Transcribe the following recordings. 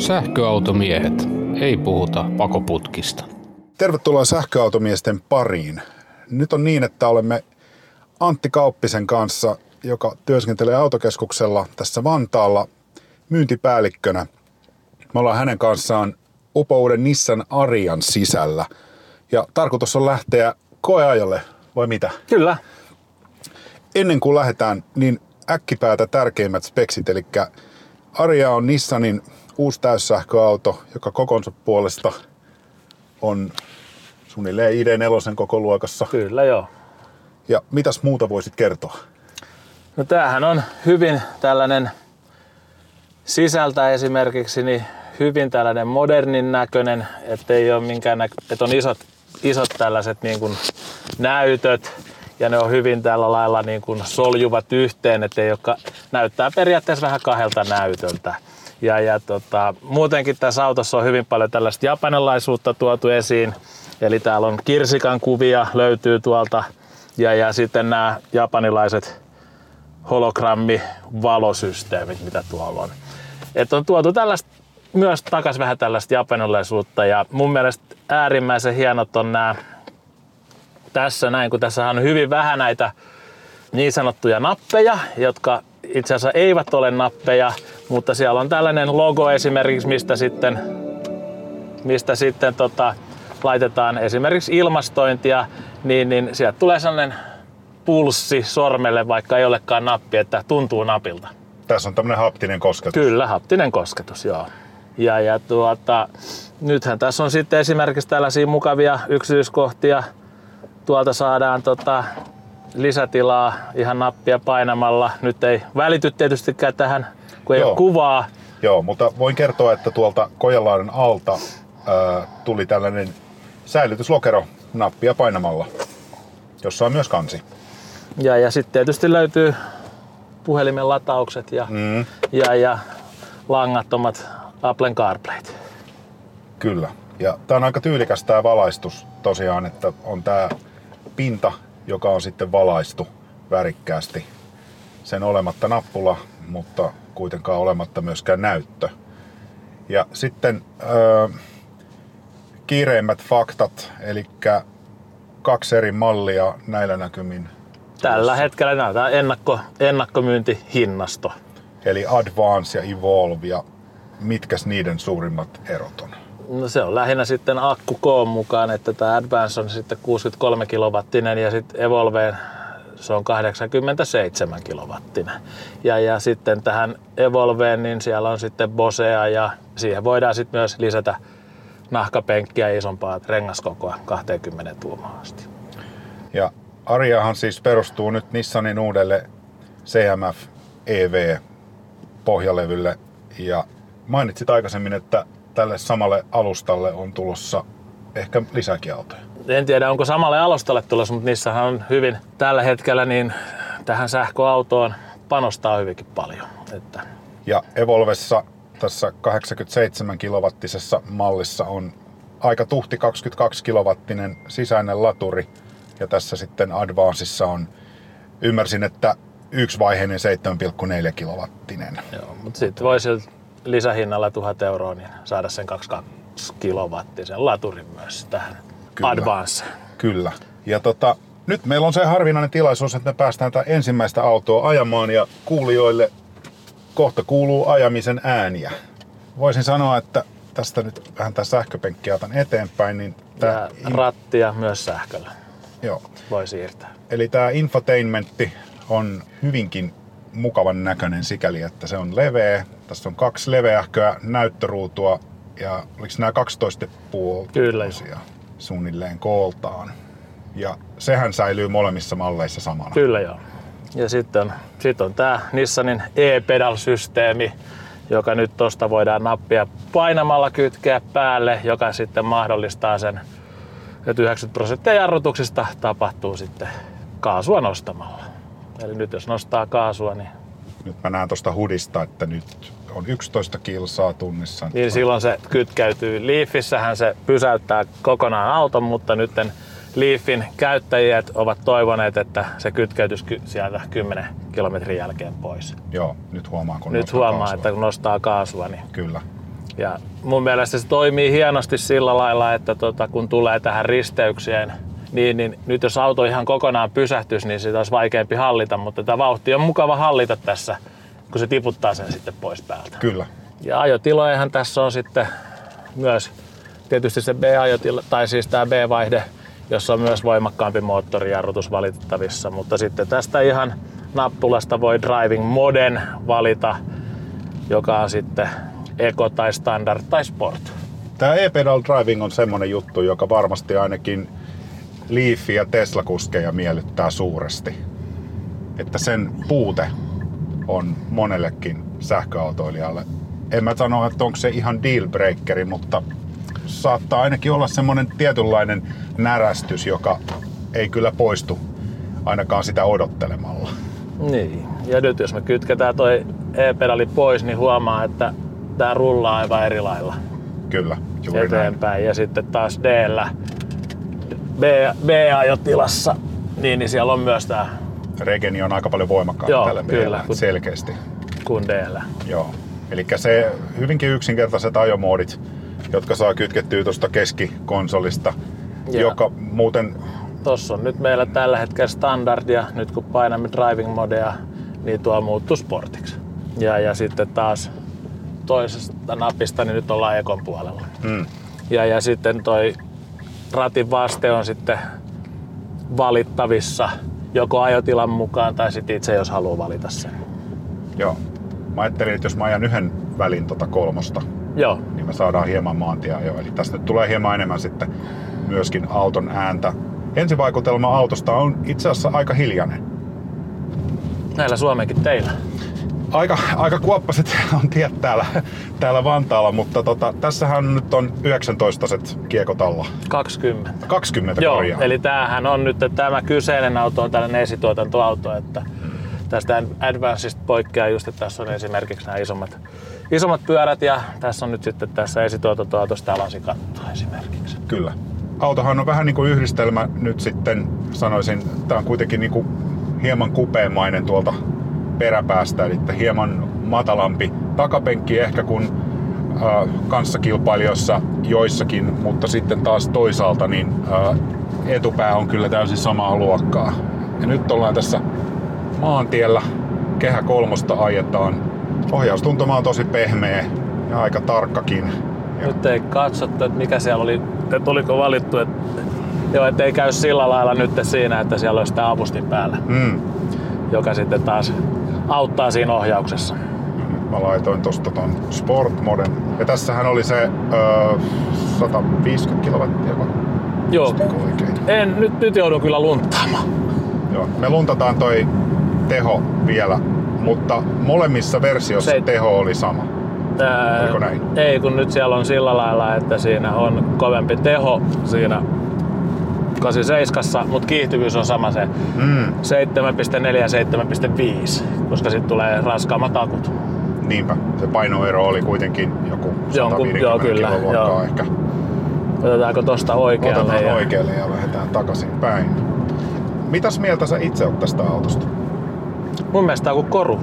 Sähköautomiehet. Ei puhuta pakoputkista. Tervetuloa sähköautomiesten pariin. Nyt on niin, että olemme Antti Kauppisen kanssa, joka työskentelee autokeskuksella tässä Vantaalla myyntipäällikkönä. Me ollaan hänen kanssaan upouden Nissan Arian sisällä. Ja tarkoitus on lähteä koeajalle, vai mitä? Kyllä. Ennen kuin lähdetään, niin äkkipäätä tärkeimmät speksit, eli Aria on Nissanin uusi täyssähköauto, joka kokonsa puolesta on suunnilleen ID4 koko luokassa. Kyllä joo. Ja mitäs muuta voisit kertoa? No tämähän on hyvin tällainen sisältä esimerkiksi niin hyvin tällainen modernin näköinen, ettei ole minkään näkö, että on isot, isot tällaiset niin kuin näytöt ja ne on hyvin tällä lailla niin kuin soljuvat yhteen, että joka näyttää periaatteessa vähän kahdelta näytöltä. Ja, ja tota, muutenkin tässä autossa on hyvin paljon tällaista japanilaisuutta tuotu esiin. Eli täällä on kirsikan kuvia löytyy tuolta ja, ja sitten nämä japanilaiset hologrammi-valosysteemit, mitä tuolla on. Että on tuotu tällaista myös takas vähän tällaista japanilaisuutta ja mun mielestä äärimmäisen hienot on nämä tässä näin, kun tässä on hyvin vähän näitä niin sanottuja nappeja, jotka itse asiassa eivät ole nappeja, mutta siellä on tällainen logo esimerkiksi, mistä sitten, mistä sitten tota, laitetaan esimerkiksi ilmastointia, niin, niin sieltä tulee sellainen pulssi sormelle, vaikka ei olekaan nappi, että tuntuu napilta. Tässä on tämmöinen haptinen kosketus. Kyllä, haptinen kosketus, joo. Ja, ja tuota, nythän tässä on sitten esimerkiksi tällaisia mukavia yksityiskohtia. Tuolta saadaan tota, lisätilaa ihan nappia painamalla. Nyt ei välity tietystikään tähän, kun ei Joo. ole kuvaa. Joo, mutta voin kertoa, että tuolta Kojalaaden alta ää, tuli tällainen säilytyslokero nappia painamalla, jossa on myös kansi. Ja, ja sitten tietysti löytyy puhelimen lataukset ja, Mm, ja, ja langattomat Applen CarPlayt. kyllä. Ja tämä on aika tyylikäs tämä valaistus tosiaan, että on tämä pinta, joka on sitten valaistu värikkäästi. Sen olematta nappula, mutta kuitenkaan olematta myöskään näyttö. Ja sitten öö, kiireimmät faktat, eli kaksi eri mallia näillä näkymin. Tällä hetkellä näytetään ennakko, ennakkomyyntihinnasto. Eli Advance ja Evolve ja mitkäs niiden suurimmat erot on? No se on lähinnä sitten akku koon mukaan, että tämä Advance on sitten 63 kilowattinen ja sitten Evolve se on 87 kilowattinen. Ja, ja sitten tähän Evolveen niin siellä on sitten Bosea ja siihen voidaan sitten myös lisätä nahkapenkkiä ja isompaa rengaskokoa 20 tuumaan asti. Ja Ariahan siis perustuu nyt Nissanin uudelle CMF EV pohjalevylle ja mainitsit aikaisemmin, että tälle samalle alustalle on tulossa ehkä lisääkin autoja. En tiedä, onko samalle alustalle tulossa, mutta niissähän on hyvin tällä hetkellä niin tähän sähköautoon panostaa hyvinkin paljon. Että Ja Evolvessa tässä 87 kilowattisessa mallissa on aika tuhti 22 kilowattinen sisäinen laturi. Ja tässä sitten Advanceissa on, ymmärsin, että yksivaiheinen 7,4 kilowattinen. Joo, mutta sitten voi sillä lisähinnalla 1000 euroa niin saada sen 22 kilowattisen laturin myös tähän Kyllä. Advance. Kyllä. Ja tota, nyt meillä on se harvinainen tilaisuus, että me päästään tätä ensimmäistä autoa ajamaan ja kuulijoille kohta kuuluu ajamisen ääniä. Voisin sanoa, että tästä nyt vähän tämä sähköpenkkiä otan eteenpäin, niin tää, Ja rattia myös sähköllä joo. voi siirtää. Eli tämä infotainmentti on hyvinkin mukavan näköinen sikäli, että se on leveä. Tässä on kaksi leveähköä näyttöruutua ja oliko nämä 12,5 Kyllä. Suunnilleen kooltaan. Ja sehän säilyy molemmissa malleissa samana. Kyllä joo. Ja sitten on, sit on tämä Nissanin e-pedal-systeemi, joka nyt tuosta voidaan nappia painamalla kytkeä päälle, joka sitten mahdollistaa sen, että 90 prosenttia jarrutuksista tapahtuu sitten kaasua nostamalla. Eli nyt jos nostaa kaasua, niin, Nyt mä näen tuosta hudista, että nyt on 11 kilsaa tunnissa. niin silloin se kytkeytyy. Leafissähän se pysäyttää kokonaan auton, mutta nyt Leafin käyttäjät ovat toivoneet, että se kytkeytyisi ky- sieltä 10 kilometrin jälkeen pois. Joo, nyt huomaan kun Nyt huomaa, kaasua. että kun nostaa kaasua, niin Kyllä. Ja mun mielestä se toimii hienosti sillä lailla, että tota, kun tulee tähän risteykseen, niin, niin nyt jos auto ihan kokonaan pysähtyisi, niin sitä olisi vaikeampi hallita, mutta tämä vauhti on mukava hallita tässä, kun se tiputtaa sen sitten pois päältä. Kyllä. Ja ajotilojahan tässä on sitten myös tietysti se B-ajotila, tai siis tämä B-vaihde, jossa on myös voimakkaampi moottorijarrutus valitettavissa, mutta sitten tästä ihan nappulasta voi Driving Moden valita, joka on sitten Eco tai Standard tai Sport. Tämä e-pedal driving on semmonen juttu, joka varmasti ainakin Leaf ja Tesla-kuskeja miellyttää suuresti. Että sen puute on monellekin sähköautoilijalle. En mä sano, että onko se ihan dealbreakeri, mutta saattaa ainakin olla semmonen tietynlainen närästys, joka ei kyllä poistu ainakaan sitä odottelemalla. Niin. Ja nyt jos me kytketään toi e-pedali pois, niin huomaa, että tämä rullaa aivan eri lailla Kyllä, juuri näin. eteenpäin. Ja sitten taas d B, B-ajotilassa, niin, niin siellä on myös tämä Regeni on aika paljon voimakkaampi Joo, tällä kyllä. B:llä, selkeästi. kuin d Joo. Eli se hyvinkin yksinkertaiset ajomoodit, jotka saa kytkettyä tuosta keskikonsolista, Joo. joka muuten Tossa on nyt meillä tällä hetkellä standard ja nyt kun painamme driving modea, niin tuo muuttuu sportiksi. Ja, ja sitten taas toisesta napista, niin nyt ollaan Ekon puolella. mm, Ja, ja sitten toi ratin vaste on sitten valittavissa joko ajotilan mukaan tai sitten itse jos haluaa valita sen. joo. Mä ajattelin, että jos mä ajan yhden välin tota kolmosta, Joo, niin me saadaan hieman maantieajoa. Eli tästä nyt tulee hieman enemmän sitten myöskin auton ääntä. Ensivaikutelma autosta on itse asiassa aika hiljainen. näillä Suomenkin teillä. Aika, aika kuoppaset on tiet täällä, täällä Vantaalla, mutta tota, tässähän nyt on 19 kiekot alla. 20. 20 Joo, korjaa. eli tämähän on nyt, että tämä kyseinen auto on tällainen esituotantoauto, että tästä Advancesta poikkeaa just, että tässä on esimerkiksi nämä isommat, isommat pyörät ja tässä on nyt sitten tässä esituotantoautossa tämä lasikatto esimerkiksi. Kyllä. Autohan on vähän niin kuin yhdistelmä nyt sitten, sanoisin, tämä on kuitenkin niin kuin hieman kupeamainen tuolta peräpäästä, eli hieman matalampi takapenkki ehkä kuin äh, kanssakilpailijoissa joissakin, mutta sitten taas toisaalta niin äh, etupää on kyllä täysin samaa luokkaa. Ja nyt ollaan tässä maantiellä, kehä kolmosta ajetaan. Ohjaustuntuma on tosi pehmeä ja aika tarkkakin. Ja Nyt ei katsottu, että mikä siellä oli, että oliko valittu, että Joo, ettei käy sillä lailla nyt siinä, että siellä olisi tämä avustin päällä, Mm. joka sitten taas auttaa siinä ohjauksessa. Mä laitoin tosta ton Sport Moden. Ja tässähän oli se öö, 150 kilowattia, Joo, en, nyt, nyt joudun kyllä lunttaamaan. Joo. Me luntataan toi teho vielä, mutta molemmissa versioissa Se- teho oli sama. Tää, Oliko näin? Ei, kun nyt siellä on sillä lailla, että siinä on kovempi teho siinä 87, mutta kiihtyvyys on sama se Mm. 7.4 ja 7.5, koska sitten tulee raskaammat akut. Niinpä. Se painoero oli kuitenkin joku 150 joo, kyllä, joo. ehkä. Otetaanko tosta oikealle? Otetaan ja- oikealle ja lähdetään takaisin päin. Mitäs mieltä sä itse oot tästä autosta? Mun mielestä tää on kuin koru.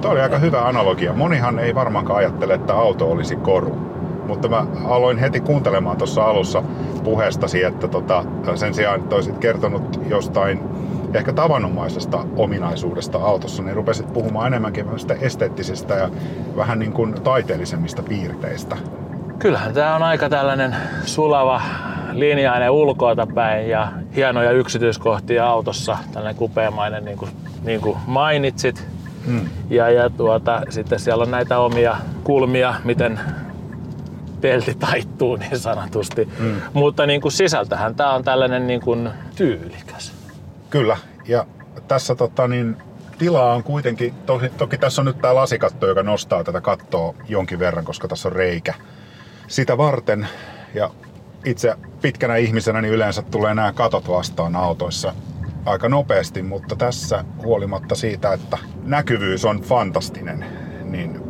Tuo oli aika hyvä analogia. Monihan ei varmaankaan ajattele, että auto olisi koru. Mutta mä aloin heti kuuntelemaan tuossa alussa puheestasi, että tota, sen sijaan, että olisit kertonut jostain ehkä tavanomaisesta ominaisuudesta autossa, niin rupesit puhumaan enemmänkin esteettisistä ja vähän niin kuin taiteellisemmista piirteistä. Kyllähän tää on aika tällainen sulava linjainen ulkoota päin ja hienoja yksityiskohtia autossa. Tällainen kupeamainen niin kuin, niin kuin mainitsit. Mm. Ja, ja tuota, sitten siellä on näitä omia kulmia, miten pelti taittuu niin sanotusti. Mm. Mutta niin kuin sisältähän tämä on tällainen niin kuin tyylikäs. Kyllä, ja tässä tota, niin, tilaa on kuitenkin, toki, toki tässä on nyt tämä lasikatto, joka nostaa tätä kattoa jonkin verran, koska tässä on reikä sitä varten. Ja itse pitkänä ihmisenä niin yleensä tulee nämä katot vastaan autoissa aika nopeasti, mutta tässä huolimatta siitä, että näkyvyys on fantastinen, niin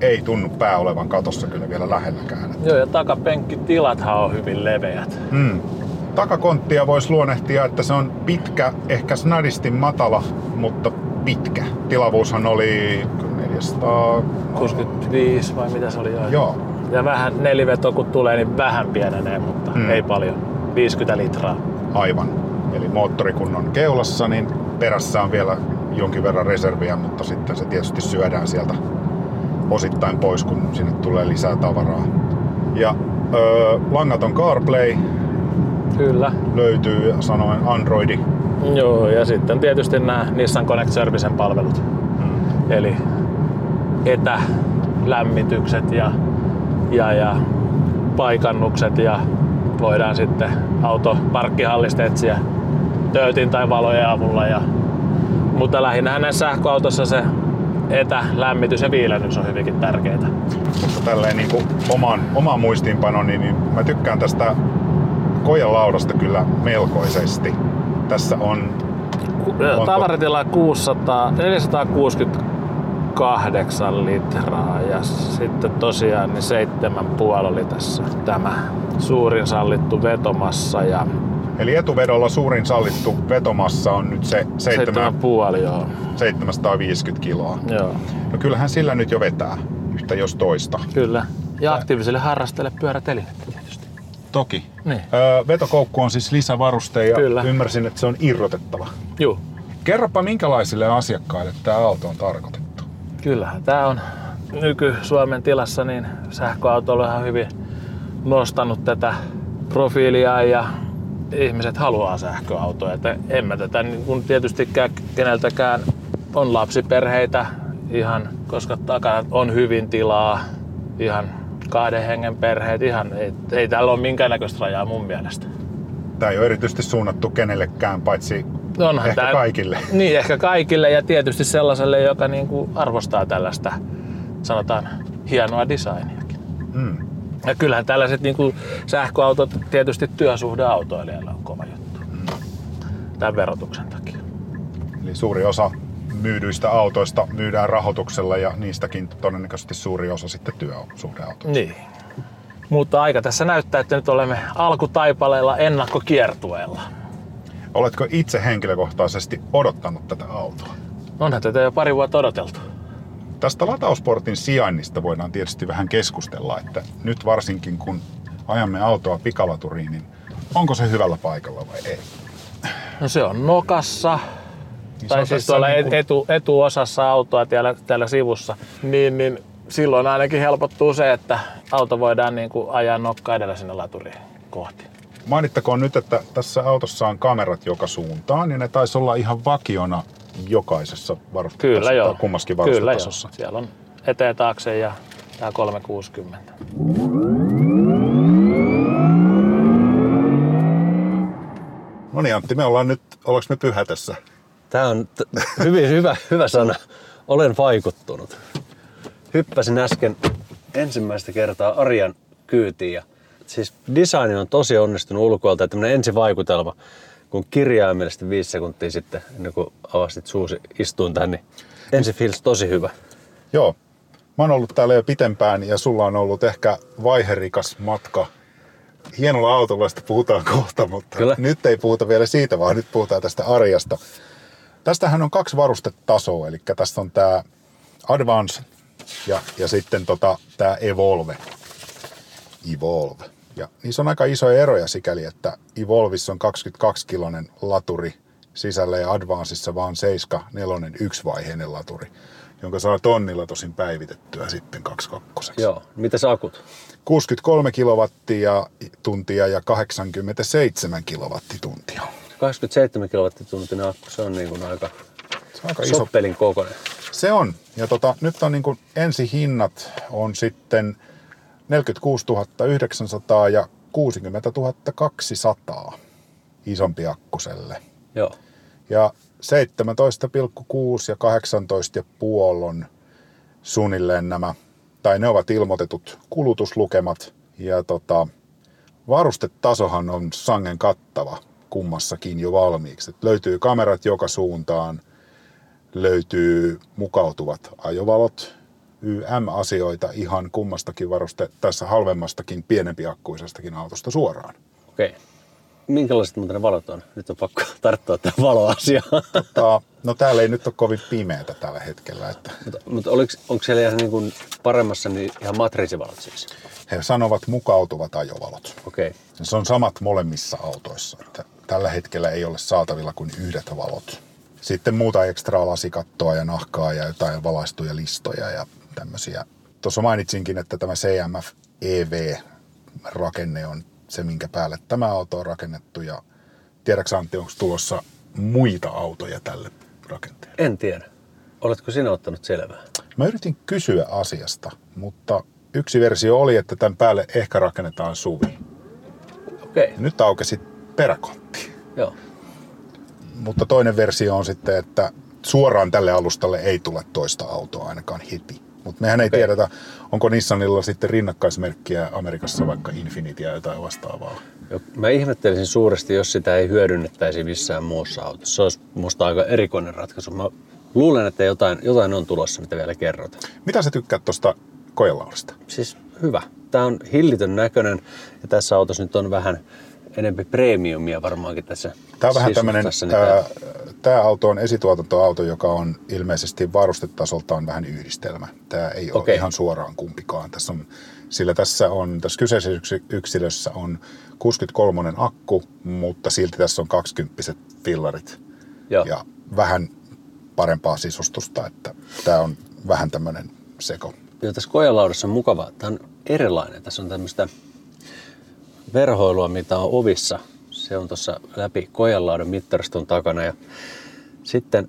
ei tunnu pää olevan katossa kyllä vielä lähelläkään. Joo, ja takapenkkitilathan on hyvin leveät. Mm. Takakonttia voisi luonnehtia, että se on pitkä, ehkä snadisti matala, mutta pitkä. Tilavuushan oli 400... 65 vai mitä se oli? Joo. Joo, Ja vähän neliveto kun tulee, niin vähän pienenee, mutta Mm. mm. ei paljon. 50 litraa. Aivan. Eli moottori kun on keulassa, niin perässä on vielä jonkin verran reserviä, mutta sitten se tietysti syödään sieltä osittain pois, kun sinne tulee lisää tavaraa. Ja öö, langaton CarPlay Kyllä. löytyy, ja sanoin Androidi. Joo, ja sitten tietysti nämä Nissan Connect Servicen palvelut. Mm. Eli etälämmitykset ja, ja, ja paikannukset ja voidaan sitten auto parkkihallista etsiä töötin tai valojen avulla. Ja, mutta lähinnä näissä sähköautossa se etälämmitys ja viilennys on hyvinkin tärkeitä. Mutta tälleen niin kuin oman, oman muistiinpanoni, niin mä tykkään tästä kojalaudasta kyllä melkoisesti. Tässä on, Tavaratila 600, 468 litraa ja sitten tosiaan niin 7,5 oli tässä tämä suurin sallittu vetomassa ja eli etuvedolla suurin sallittu vetomassa on nyt se 7, 7,5 joo. 750 kiloa. joo. No kyllähän sillä nyt jo vetää yhtä jos toista. Kyllä. Ja aktiiviselle harrastelle pyörätelinettä tietysti. Toki. Niin. Öö, vetokoukku on siis lisävaruste ja Kyllä. ymmärsin, että se on irrotettava. Juu. Kerropa minkälaisille asiakkaille tämä auto on tarkoitettu. Kyllähän tämä on nyky-Suomen tilassa, niin sähköautoilu on ihan hyvin nostanut tätä profiilia ja ihmiset haluaa sähköautoja. Että en mä tätä niin kun tietystikään keneltäkään on lapsiperheitä ihan, koska takana on hyvin tilaa, ihan kahden hengen perheet, ihan ei, ei täällä ole minkäännäköistä rajaa mun mielestä. Tämä ei ole erityisesti suunnattu kenellekään, paitsi Onhan ehkä tää- kaikille. Niin, ehkä kaikille ja tietysti sellaiselle, joka niin kuin arvostaa tällaista, sanotaan, hienoa designiakin. Mm. Ja kyllähän tällaiset niin kuin sähköautot tietysti työsuhdeautoilijalle on kova juttu. Tämän verotuksen takia. Eli suuri osa myydyistä autoista myydään rahoituksella ja niistäkin todennäköisesti suuri osa sitten työsuhdeautoja. Niin. Mutta aika tässä näyttää, että nyt olemme alkutaipaleella ennakkokiertueella. Oletko itse henkilökohtaisesti odottanut tätä autoa? Onhan tätä jo pari vuotta odoteltu. Tästä latausportin sijainnista voidaan tietysti vähän keskustella, että nyt varsinkin kun ajamme autoa pikalaturiin, niin onko se hyvällä paikalla vai ei? No se on nokassa, Niin se tai on siis tuolla niin kuin- etu, etuosassa autoa täällä, täällä sivussa, niin, niin silloin ainakin helpottuu se, että auto voidaan niin kuin ajaa nokka edellä sinne laturiin kohti. Mainittakoon nyt, että tässä autossa on kamerat joka suuntaan ja ne taisi olla ihan vakiona jokaisessa varustustasossa, Kyllä joo. tai kummaskin Kyllä joo. varustetasossa. Siellä on eteen taakse ja tämä 360. No niin Antti, me ollaan nyt, ollaanko me pyhätössä? Tämä on t- hyvin hyvä, hyvä sana. Olen vaikuttunut. Hyppäsin äsken ensimmäistä kertaa Arjan kyytiin ja siis design on tosi onnistunut ulkoilta ja tämmöinen ensivaikutelma, kun kirjaimellisesti viisi sekuntia sitten, ennen kuin avastit suusi, istuin tähän, niin ensi feels tosi hyvä. Joo. Mä oon ollut täällä jo pitempään ja sulla on ollut ehkä vaiherikas matka hienolla autolla, josta puhutaan kohta, mutta Kyllä. nyt ei puhuta vielä siitä, vaan nyt puhutaan tästä arjasta. Tästähän on kaksi varustetasoa, eli tässä on tämä Advance ja, ja sitten tota, tämä Evolve. Evolve. Ja niissä on aika isoja eroja sikäli, että Evolvissa on 22-kilonen laturi sisällä ja Advanceissa vaan 7 nelonen yksivaiheinen laturi, jonka saa tonnilla tosin päivitettyä sitten 22. Joo, mitäs akut? 63 kilowattia tuntia ja 87 kilowattituntia. 27 kilowattituntia akku, se on niin kuin aika, Se on aika iso. soppelin kokoinen. Se on. Ja tota, nyt on niin kuin ensihinnat on sitten 46 900 ja 60 200 isompi akkuselle. Joo. Ja 17,6 ja 18,5 on suunnilleen nämä, tai ne ovat ilmoitetut kulutuslukemat. Ja tota, varustetasohan on sangen kattava kummassakin jo valmiiksi. Et löytyy kamerat joka suuntaan, löytyy mukautuvat ajovalot, YM-asioita ihan kummastakin varuste, tässä halvemmastakin, pienempiakkuisestakin autosta suoraan. Okei. Minkälaiset muuten ne valot on? Nyt on pakko tarttua tähän valoasiaan. Tota, no täällä ei nyt ole kovin pimeätä tällä hetkellä. Että mutta mutta oliko, onko siellä ihan niin kuin paremmassa niin ihan matriisivalot siis? he sanovat mukautuvat ajovalot. Okei. Okay. Se on samat molemmissa autoissa. Että tällä hetkellä ei ole saatavilla kuin yhdet valot. Sitten muuta ekstraa lasikattoa ja nahkaa ja jotain valaistuja listoja ja tämmöisiä. Tuossa mainitsinkin, että tämä CMF EV-rakenne on se, minkä päälle tämä auto on rakennettu. Ja tiedätkö Antti, onko tulossa muita autoja tälle rakenteelle? En tiedä. Oletko sinä ottanut selvää? Mä yritin kysyä asiasta, mutta yksi versio oli, että tämän päälle ehkä rakennetaan suvi. Okei. Okay. Nyt aukesi peräkontti. Joo. Mutta toinen versio on sitten, että suoraan tälle alustalle ei tule toista autoa ainakaan heti. Mutta mehän ei Okei. tiedetä, onko Nissanilla sitten rinnakkaismerkkiä Amerikassa vaikka Infinityä ja jotain vastaavaa. Joo, Mä ihmettelisin suuresti, jos sitä ei hyödynnettäisi missään muussa autossa. Se olisi musta aika erikoinen ratkaisu. Mä luulen, että jotain, jotain on tulossa, mitä vielä kerrot. Mitä sä tykkäät tuosta kojelaudasta? Siis hyvä. Tämä on hillitön näköinen ja tässä autossa nyt on vähän enempi premiumia varmaankin tässä Tämä on vähän tämmöinen, niin tämä auto on esituotantoauto, joka on ilmeisesti varustetasoltaan vähän yhdistelmä. Tämä ei ole Okei. ihan suoraan kumpikaan. Tässä on, sillä tässä on, tässä kyseisessä yksi- yksilössä on 63 akku, mutta silti tässä on 20 fillarit Joo. ja vähän parempaa sisustusta, että tämä on vähän tämmöinen seko. Joo, tässä kojalaudassa on mukava. Tämä on erilainen. Tässä on tämmöistä verhoilua, mitä on ovissa. Se on tuossa läpi kojalaudan mittariston takana. Ja sitten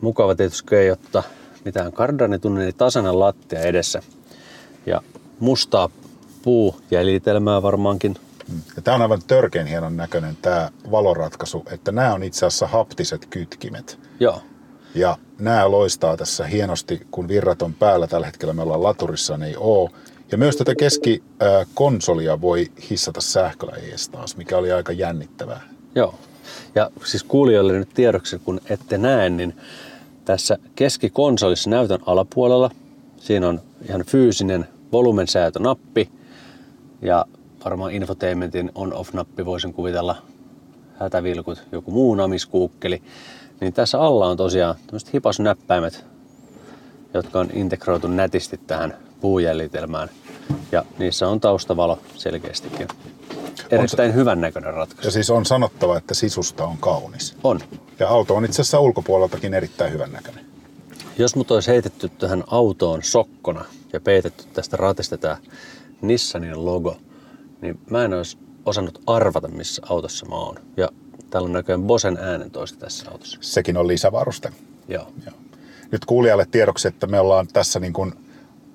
mukava tietysti ei ottaa mitään kardanitunneli tasainen lattia edessä. Ja mustaa puujäljitelmää varmaankin. Ja tämä on aivan törkeän hienon näköinen tämä valoratkaisu, että nämä on itse asiassa haptiset kytkimet. Joo, Ja nämä loistaa tässä hienosti, kun virrat on päällä. Tällä hetkellä me ollaan laturissa, ne ei oo. Ja myös tätä keskikonsolia voi hissata sähköllä ees taas, mikä oli aika jännittävää. Joo. Ja siis kuulijoille nyt tiedoksi, kun ette näe, niin tässä keskikonsolissa näytön alapuolella siinä on ihan fyysinen volumensäätönappi ja varmaan infotainmentin on-off-nappi voisin kuvitella hätävilkut, joku muu namiskuukkeli. Niin tässä alla on tosiaan tämmöiset hipasnäppäimet, jotka on integroitu nätisti tähän puujäljitelmään. Ja niissä on taustavalo selkeästikin. Erittäin hyvän näköinen ratkaisu. Ja siis on sanottava, että sisusta on kaunis. On. Ja auto on itse asiassa ulkopuoleltakin erittäin hyvän näköinen. Jos mut olisi heitetty tähän autoon sokkona ja peitetty tästä ratista tämä Nissanin logo, niin mä en olisi osannut arvata, missä autossa mä oon. Ja täällä on näköjään Bosen äänentoista tässä autossa. Sekin on lisävaruste. Joo. Joo. Nyt kuulijalle tiedoksi, että me ollaan tässä niin kuin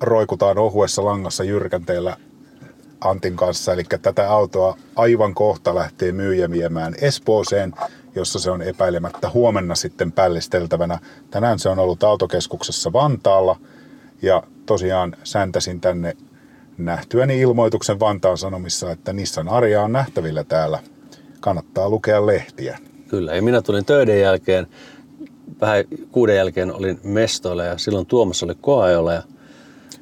roikutaan ohuessa langassa jyrkänteellä Antin kanssa. Eli tätä autoa aivan kohta lähtee myyjä viemään Espooseen, jossa se on epäilemättä huomenna sitten pällisteltävänä. Tänään se on ollut autokeskuksessa Vantaalla ja tosiaan säntäsin tänne nähtyäni ilmoituksen Vantaan Sanomissa, että Nissan Aria on nähtävillä täällä. Kannattaa lukea lehtiä. Kyllä. Ja minä tulin töiden jälkeen, vähän kuuden jälkeen olin mestoilla ja silloin Tuomas oli koajolla ja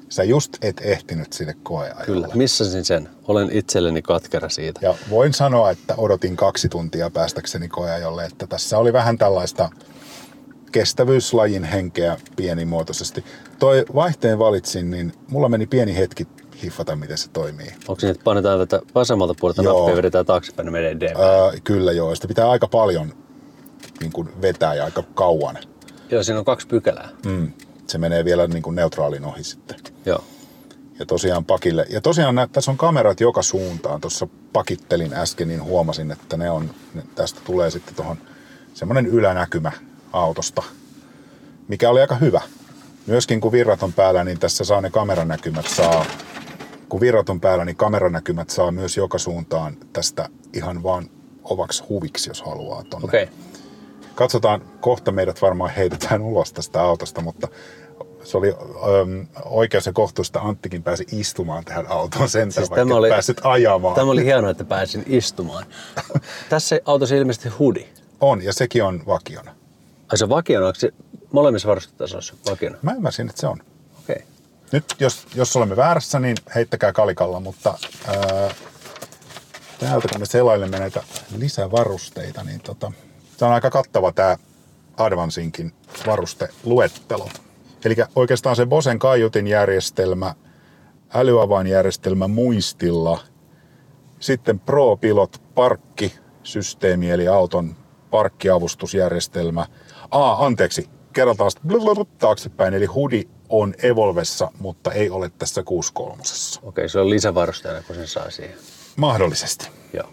Sä just et ehtinyt sinne koeajalle. kyllä, missasin sen. Olen itselleni katkera siitä. Ja voin sanoa, että odotin kaksi tuntia päästäkseni koeajolle, että tässä oli vähän tällaista kestävyyslajin henkeä pienimuotoisesti. Toi vaihteen valitsin, niin mulla meni pieni hetki hiffata, miten se toimii. Onko se, että painetaan tätä vasemmalta puolelta Joo. nappia ja vedetään taaksepäin niin menee edelleen? Öö, kyllä joo, sitä pitää aika paljon niin kuin vetää ja aika kauan. Joo, siinä on kaksi pykälää. Mm. Se menee vielä niin kuin neutraalin ohi sitten. Joo. Ja tosiaan pakille. Ja tosiaan nä, tässä on kamerat joka suuntaan. Tuossa pakittelin äsken, niin huomasin, että ne on, ne, tästä tulee sitten tuohon semmoinen ylänäkymä autosta, mikä oli aika hyvä. Myöskin kun virrat on päällä, niin tässä saa ne kameranäkymät saa. Kun virrat on päällä, niin kameranäkymät saa myös joka suuntaan tästä ihan vaan ovaksi huviksi, jos haluaa tonne. Okei. Okay. Katsotaan, kohta meidät varmaan heitetään ulos tästä autosta, mutta se oli äm, oikeus ja kohtuusta. Anttikin pääsi istumaan tähän autoon sen siis vaikka oli, päässyt ajamaan. Tämä oli hienoa, että pääsin istumaan. Tässä autossa ilmeisesti hudi. On, ja sekin on vakiona. Ai se on vakiona, onko se molemmissa varustetasoissa vakiona? Mä ymmärsin, että se on. Okei. Okay. Nyt jos, jos olemme väärässä, niin heittäkää kalikalla, mutta ää, täältä kun me selailemme näitä lisävarusteita, niin tota, se on aika kattava tämä Advancinkin varusteluettelo. Eli oikeastaan se Bosen kaiutin järjestelmä, älyavainjärjestelmä muistilla, sitten ProPilot parkkisysteemi eli auton parkkiavustusjärjestelmä. Aa, anteeksi, kerrataan taaksepäin, eli Hudi on Evolvessa, mutta ei ole tässä 63. Okei, se on lisävarusteena, kun sen saa siihen. Mahdollisesti, Joo.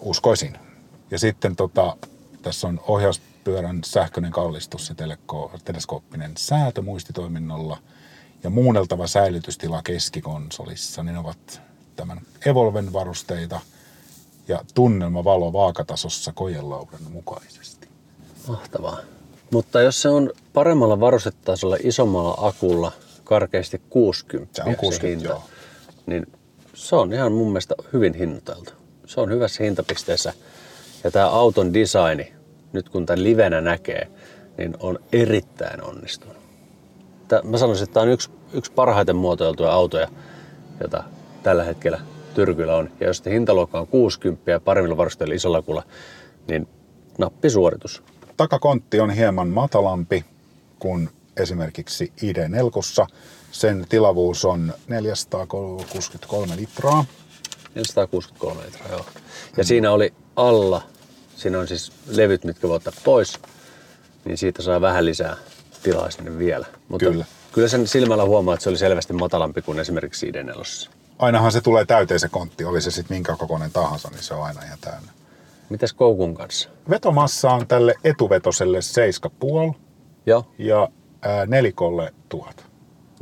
uskoisin. Ja sitten tota, tässä on ohjauspyörän sähköinen kallistus ja teleko- teleskooppinen säätö muistitoiminnolla ja muunneltava säilytystila keskikonsolissa, niin ovat tämän Evolven varusteita ja tunnelmavalo vaakatasossa kojelaudan mukaisesti. Mahtavaa. Mutta jos se on paremmalla varustetasolla, isommalla akulla, karkeasti 60, Se on 60, joo. niin se on ihan mun mielestä hyvin hinnoiteltu. Se on hyvässä hintapisteessä. Ja tämä auton designi, nyt kun tämän livenä näkee, niin on erittäin onnistunut. Tää, mä sanoisin, että tämä on yksi, yksi parhaiten muotoiltuja autoja, jota tällä hetkellä Tyrkyllä on. Ja jos hintaluokka on 60 ja paremmilla varusteilla isolla akulla, niin nappisuoritus. Takakontti on hieman matalampi kuin esimerkiksi ID4. Sen tilavuus on 463 litraa. 463 litraa, joo. Ja siinä oli alla, siinä on siis levyt, mitkä voi ottaa pois, niin siitä saa vähän lisää tilaa sinne vielä. Mutta Kyllä. kyllä sen silmällä huomaa, että se oli selvästi matalampi kuin esimerkiksi ID4. Ainahan se tulee täyteen se kontti, oli se sitten minkä kokoinen tahansa, niin se on aina ihan täynnä. Mitäs koukun kanssa? Vetomassa on tälle etuvetoselle 7,5 Joo, ja ää, nelikolle 1000.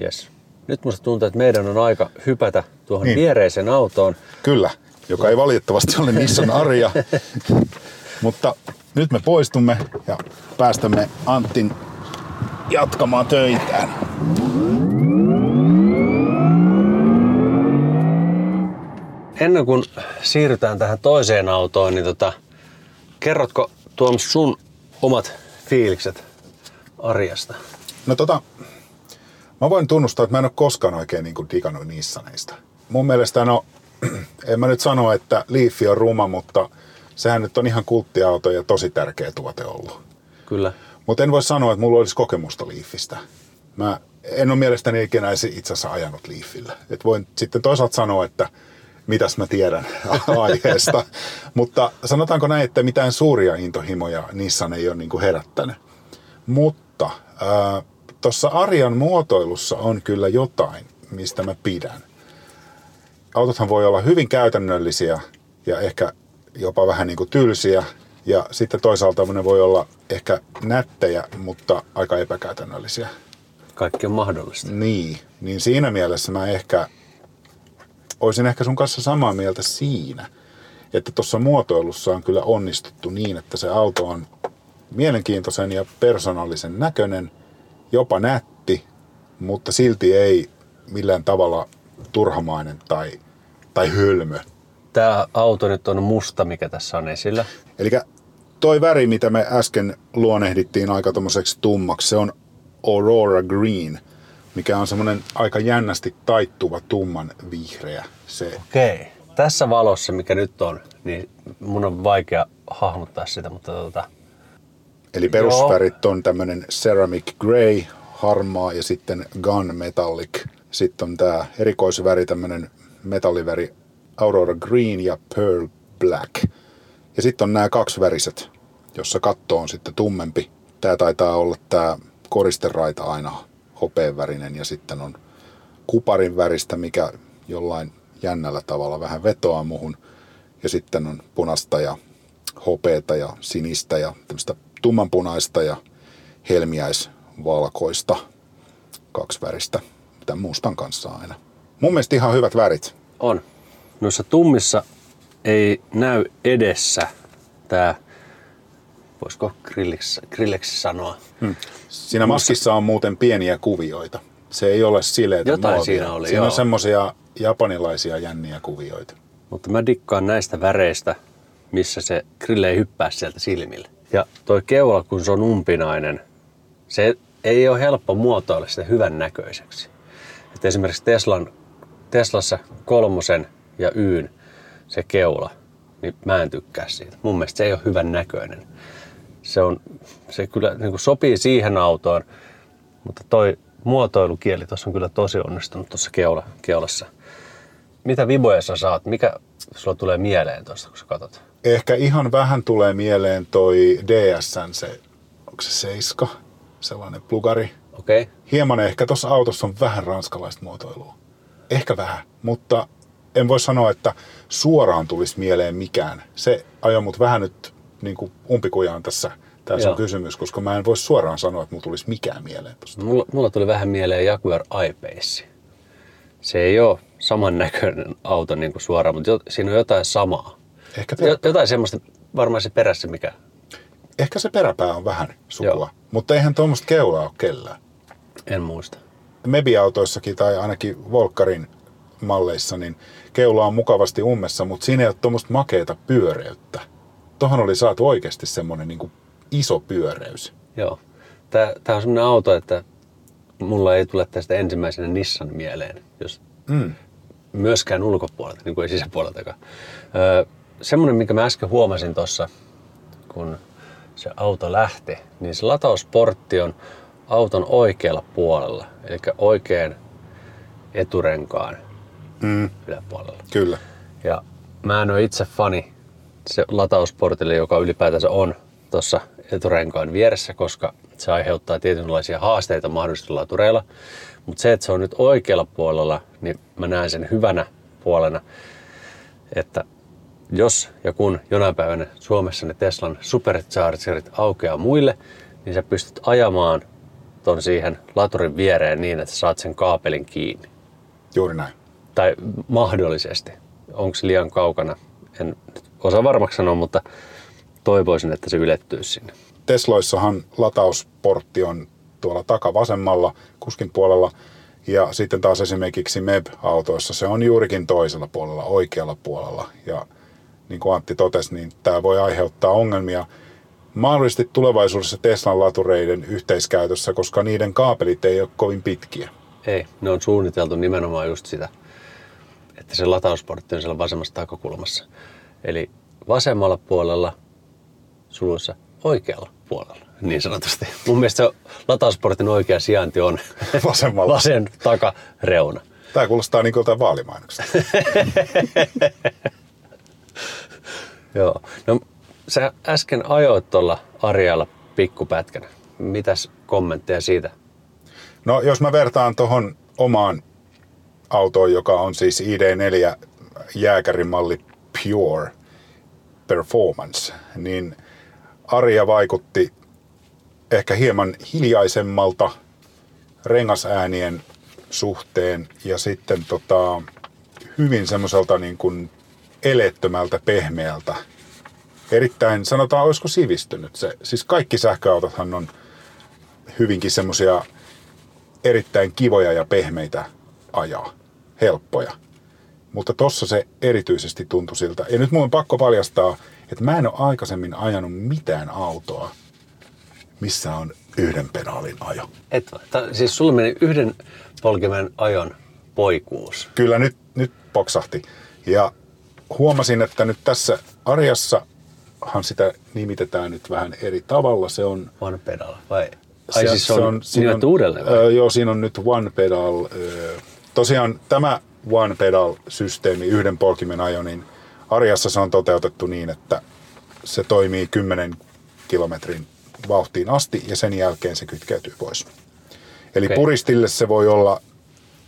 yes. Nyt musta tuntuu, että meidän on aika hypätä tuohon Niin. viereiseen autoon. Kyllä, joka ei valitettavasti ole Nissan Aria. Mutta nyt me poistumme ja päästämme Antin jatkamaan töitään. Ennen kuin siirrytään tähän toiseen autoon, niin tota, kerrotko Tuomas sun omat fiilikset Arjasta? No tota, mä voin tunnustaa, että mä en ole koskaan oikein niin kuin digannut Nissaneista. Mun mielestä, no, en mä nyt sano, että Leaf on ruma, mutta sehän nyt on ihan kulttiauto ja tosi tärkeä tuote ollut. Kyllä. Mutta en voi sanoa, että mulla olisi kokemusta Leafistä. Mä en ole mielestäni ikinä itse asiassa ajanut Leafillä. Et voin sitten toisaalta sanoa, että mitäs mä tiedän aiheesta. Mutta sanotaanko näin, että mitään suuria intohimoja Nissan ei ole niinku herättänyt. Mutta tuossa Arjan muotoilussa on kyllä jotain, mistä mä pidän. Autothan voi olla hyvin käytännöllisiä ja ehkä jopa vähän niin kuin tylsiä. Ja sitten toisaalta ne voi olla ehkä nättejä, mutta aika epäkäytännöllisiä. Kaikki on mahdollista. Niin, niin siinä mielessä mä ehkä olisin ehkä sun kanssa samaa mieltä siinä, että tuossa muotoilussa on kyllä onnistuttu niin, että se auto on mielenkiintoisen ja persoonallisen näköinen, jopa nätti, mutta silti ei millään tavalla turhamainen tai, tai hölmö. Tämä auto nyt on musta, mikä tässä on esillä. Eli toi väri, mitä me äsken luonehdittiin aika tommoseksi tummaksi, se on Aurora Green, mikä on semmoinen aika jännästi taittuva tumman vihreä. Se, Okei. Tässä valossa, mikä nyt on, niin mun on vaikea hahmottaa sitä, mutta tota, eli perusvärit on tämmöinen ceramic gray, harmaa ja sitten gun metallic. Sitten on tämä erikoisväri, tämmöinen metalliväri Aurora Green ja Pearl Black. Ja sitten on nämä kaksiväriset, jossa katto on sitten tummempi. Tämä taitaa olla tämä koristeraita aina hopeanvärinen ja sitten on kuparin väristä, mikä jollain jännällä tavalla vähän vetoaa muhun. Ja sitten on punasta ja hopeeta ja sinistä ja tämmöistä tummanpunaista ja helmiäisvalkoista kaksi väristä, mitä mustan kanssa aina. Mun mielestä ihan hyvät värit. on. Noissa tummissa ei näy edessä tämä, voisiko grilliksi, grilliksi sanoa, Siinä maskissa on muuten pieniä kuvioita. Se ei ole sileitä Jotain muovia. siinä oli, Siinä joo. on semmosia japanilaisia jänniä kuvioita. mutta mä dikkaan näistä väreistä, missä se grille ei hyppää sieltä silmille. Ja toi keula, kun se on umpinainen, se ei ole helppo muotoilla sitä hyvän näköiseksi. Et esimerkiksi Teslan, Teslassa kolmosen ja Yn se keula, niin mä en tykkää siitä. Mun mielestä se ei ole hyvän näköinen. Se, on, se kyllä niin kuin sopii siihen autoon, mutta toi muotoilukieli tuossa on kyllä tosi onnistunut tuossa keula, keulassa. Mitä viboja sä saat? Mikä sulla tulee mieleen tuosta, kun sä katsot? Ehkä ihan vähän tulee mieleen toi DSN, se, onko se seiska, sellainen plugari. Okei. Okay. Hieman ehkä tuossa autossa on vähän ranskalaista muotoilua. Ehkä vähän, mutta en voi sanoa, että suoraan tulisi mieleen mikään. Se ajoi mut vähän nyt niin kuin umpikujaan tässä, tässä on kysymys, koska mä en voi suoraan sanoa, että mulla tulisi mikään mieleen tosta. Mulla, mulla tuli vähän mieleen Jaguar I-Pace. Se ei ole samannäköinen auto niin kuin suoraan, mutta jo, siinä on jotain samaa. Ehkä, perä, jotain semmoista varmaan se perässä, mikä... ehkä se peräpää on vähän sukua, Joo. mutta eihän tuommoista keulaa ole kellään. En muista. Mebi-autoissakin tai ainakin Volkkarin malleissa, niin keula on mukavasti ummessa, mutta siinä ei ole tuommoista makeata pyöreyttä. Tuohon oli saatu oikeasti semmoinen niin iso pyöreys. Joo. Tää, tää on semmoinen auto, että mulla ei tule tästä ensimmäisenä Nissan mieleen, jos Mm. myöskään ulkopuolelta, niin kuin ei sisäpuoleltakaan. Öö, semmoinen, minkä mä äsken huomasin tuossa, kun se auto lähti, niin se latausportti on auton oikealla puolella, eli oikean eturenkaan Mm, yläpuolella. kyllä. Ja mä en ole itse fani se latausportille, joka ylipäätänsä on tuossa eturenkaan vieressä, koska se aiheuttaa tietynlaisia haasteita mahdollisesti latureilla. Mutta se, että se on nyt oikealla puolella, niin mä näen sen hyvänä puolena, että jos ja kun jonain päivänä Suomessa ne Teslan superchargerit aukeaa muille, niin sä pystyt ajamaan ton siihen laturin viereen niin, että sä saat sen kaapelin kiinni Juuri näin. Tai mahdollisesti. Onko se liian kaukana? En osaa varmaksi sanoa, mutta toivoisin, että se ylettyisi sinne. Tesloissahan latausportti on tuolla takavasemmalla kuskin puolella ja sitten taas esimerkiksi MEB-autoissa se on juurikin toisella puolella, oikealla puolella. Ja niin kuin Antti totesi, niin tämä voi aiheuttaa ongelmia mahdollisesti tulevaisuudessa Teslan latureiden yhteiskäytössä, koska niiden kaapelit ei ole kovin pitkiä. Ei, ne on suunniteltu nimenomaan just sitä, että se latausportti on siellä vasemmassa takakulmassa. Eli vasemmalla puolella suluissa oikealla puolella, niin sanotusti. Mun mielestä se latausportin oikea sijainti on Vasemmalla. vasen takareuna. Tämä kuulostaa niin kuin jotain vaalimainoksesta. Joo. No, sä äsken ajoit tuolla Arjalla pikkupätkänä. Mitäs kommentteja siitä? No jos mä vertaan tuohon omaan autoon, joka on siis ID4 jääkärimalli Pure Performance, niin Arja vaikutti ehkä hieman hiljaisemmalta rengasäänien suhteen ja sitten tota, hyvin semmoiselta niin kuin eleettömältä, pehmeältä. Erittäin, sanotaan, olisiko sivistynyt se. Siis kaikki sähköautothan on hyvinkin semmoisia erittäin kivoja ja pehmeitä ajaa, helppoja. Mutta tossa se erityisesti tuntui siltä. Ja nyt mun on pakko paljastaa, että mä en ole aikaisemmin ajanut mitään autoa, missä on yhden pedaalin ajo. Et, ta, siis sulla meni yhden polkimen ajon poikuus. Kyllä nyt, nyt poksahti. Ja huomasin, että nyt tässä Arjassahan sitä nimitetään nyt vähän eri tavalla. Se on One pedal, vai? Ai siis se on, siinä nimetty uudelleen vai? Öö, joo, siinä on nyt One Pedal. Öö, tosiaan tämä One Pedal-systeemi, yhden polkimen ajo, niin Arjassa se on toteutettu niin, että se toimii 10 kilometrin vauhtiin asti ja sen jälkeen se kytkeytyy pois. Eli okay. puristille se voi olla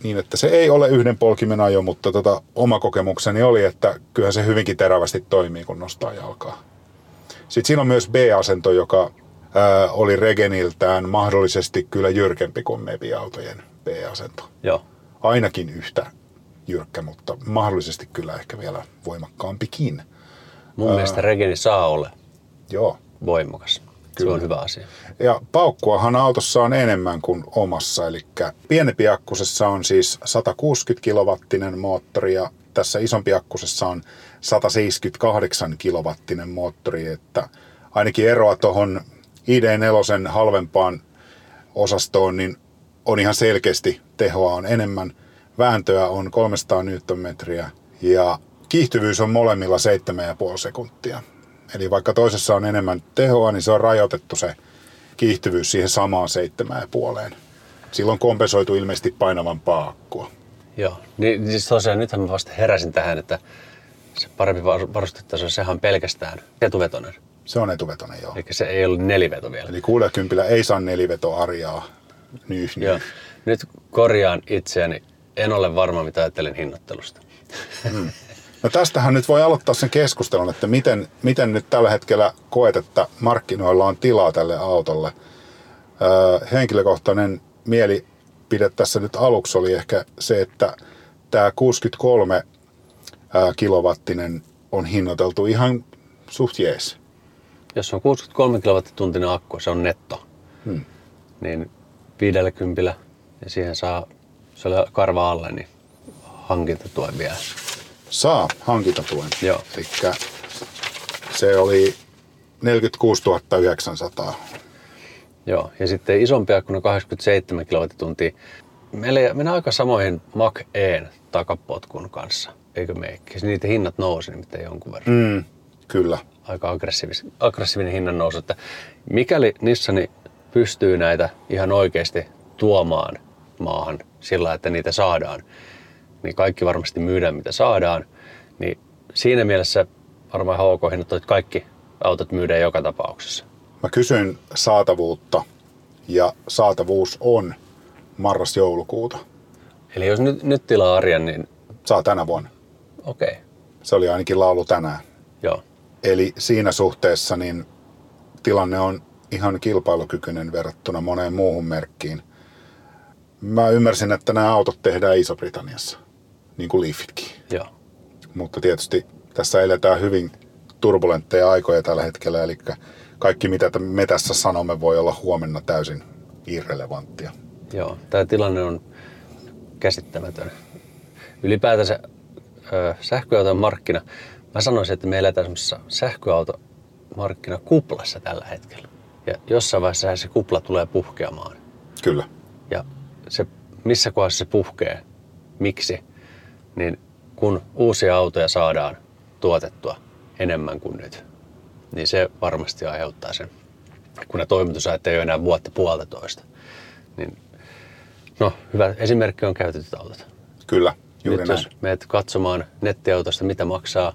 niin, että se ei ole yhden polkimen ajo, mutta tota, oma kokemukseni oli, että kyllähän se hyvinkin terävästi toimii, kun nostaa jalkaa. Sitten siinä on myös B-asento, joka ää, oli Regeniltään mahdollisesti kyllä jyrkempi kuin Mebi-autojen B-asento. Joo. Ainakin yhtä jyrkkä, mutta mahdollisesti kyllä ehkä vielä voimakkaampikin. Mun mielestä Regeni saa olla Joo. voimakas. Se on hyvä asia. Ja paukkuahan autossa on enemmän kuin omassa, eli pienempi akkusessa on siis 160 kilowattinen moottori ja tässä isompi akkusessa on 178 kilowattinen moottori, että ainakin eroa tuohon ID4 halvempaan osastoon, niin on ihan selkeästi tehoa on enemmän. Vääntöä on 300 Nm Ja kiihtyvyys on molemmilla 7,5 sekuntia. Eli vaikka toisessa on enemmän tehoa, niin se on rajoitettu se kiihtyvyys siihen samaan 7,5. Silloin kompensoitu ilmeisesti painavampaa akkua. Joo, niin siis tosiaan nythän mä vasta heräsin tähän, että se parempi var- varustetaso, sehän on pelkästään etuvetonen. Se on etuvetonen, joo. Eli se ei ollut neliveto vielä. Eli 60 ei saa neliveto arjaa. Nyh, nyh. Joo. Nyt korjaan itseäni. En ole varma, mitä ajattelen hinnoittelusta. No tästähän nyt voi aloittaa sen keskustelun, että miten, miten nyt tällä hetkellä koet, että markkinoilla on tilaa tälle autolle. Öö, henkilökohtainen mielipide tässä nyt aluksi oli ehkä se, että tämä 63 ää, kilowattinen on hinnoiteltu ihan suht jees. Jos on 63 kilowattituntina akku, se on netto. Hmm. Niin 50 ja siihen saa, se oli karva alle, niin hankintatuen vielä. Saa hankintatuen. Joo. Eli se oli 46 900. Joo, ja sitten isompi akku, no 87 kilowattituntia. Meillä mennään aika samoihin Mac E:n takapotkun kanssa, eikö meikki? Niitä hinnat nousi nimittäin jonkun verran. Mm, kyllä. Aika aggressiivis, aggressiivinen hinnan nousu. Että mikäli Nissani pystyy näitä ihan oikeasti tuomaan maahan sillä, että niitä saadaan, niin kaikki varmasti myydään mitä saadaan. Niin siinä mielessä varmaan HK-hinnat että kaikki autot myydään joka tapauksessa. Mä kysyin saatavuutta ja saatavuus on marras-joulukuuta. Eli jos nyt, nyt tilaa Arjan, niin Saa tänä vuonna. okei, okay. Se oli ainakin laulu tänään. joo. Eli siinä suhteessa niin tilanne on ihan kilpailukykyinen verrattuna moneen muuhun merkkiin. Mä ymmärsin, että nämä autot tehdään Iso-Britanniassa, niin kuin Leafitkin. Joo. Mutta tietysti tässä eletään hyvin turbulentteja aikoja tällä hetkellä, eli kaikki mitä me tässä sanomme voi olla huomenna täysin irrelevanttia. Joo, tämä tilanne on käsittämätön. Ylipäätänsä ö, sähköauton markkina, mä sanoisin, että me eletään semmoisessa sähköautomarkkinakuplassa tällä hetkellä. Ja jossain vaiheessa se kupla tulee puhkeamaan. Kyllä. Ja se, missä kohdassa se puhkee, miksi, niin kun uusia autoja saadaan tuotettua enemmän kuin nyt, niin se varmasti aiheuttaa sen. Kun ne toimitusajat ei ole enää vuotta puolitoista, niin no hyvä esimerkki on käytetyt autot. Kyllä, juuri Nyt näin. jos menet katsomaan nettiautosta, mitä maksaa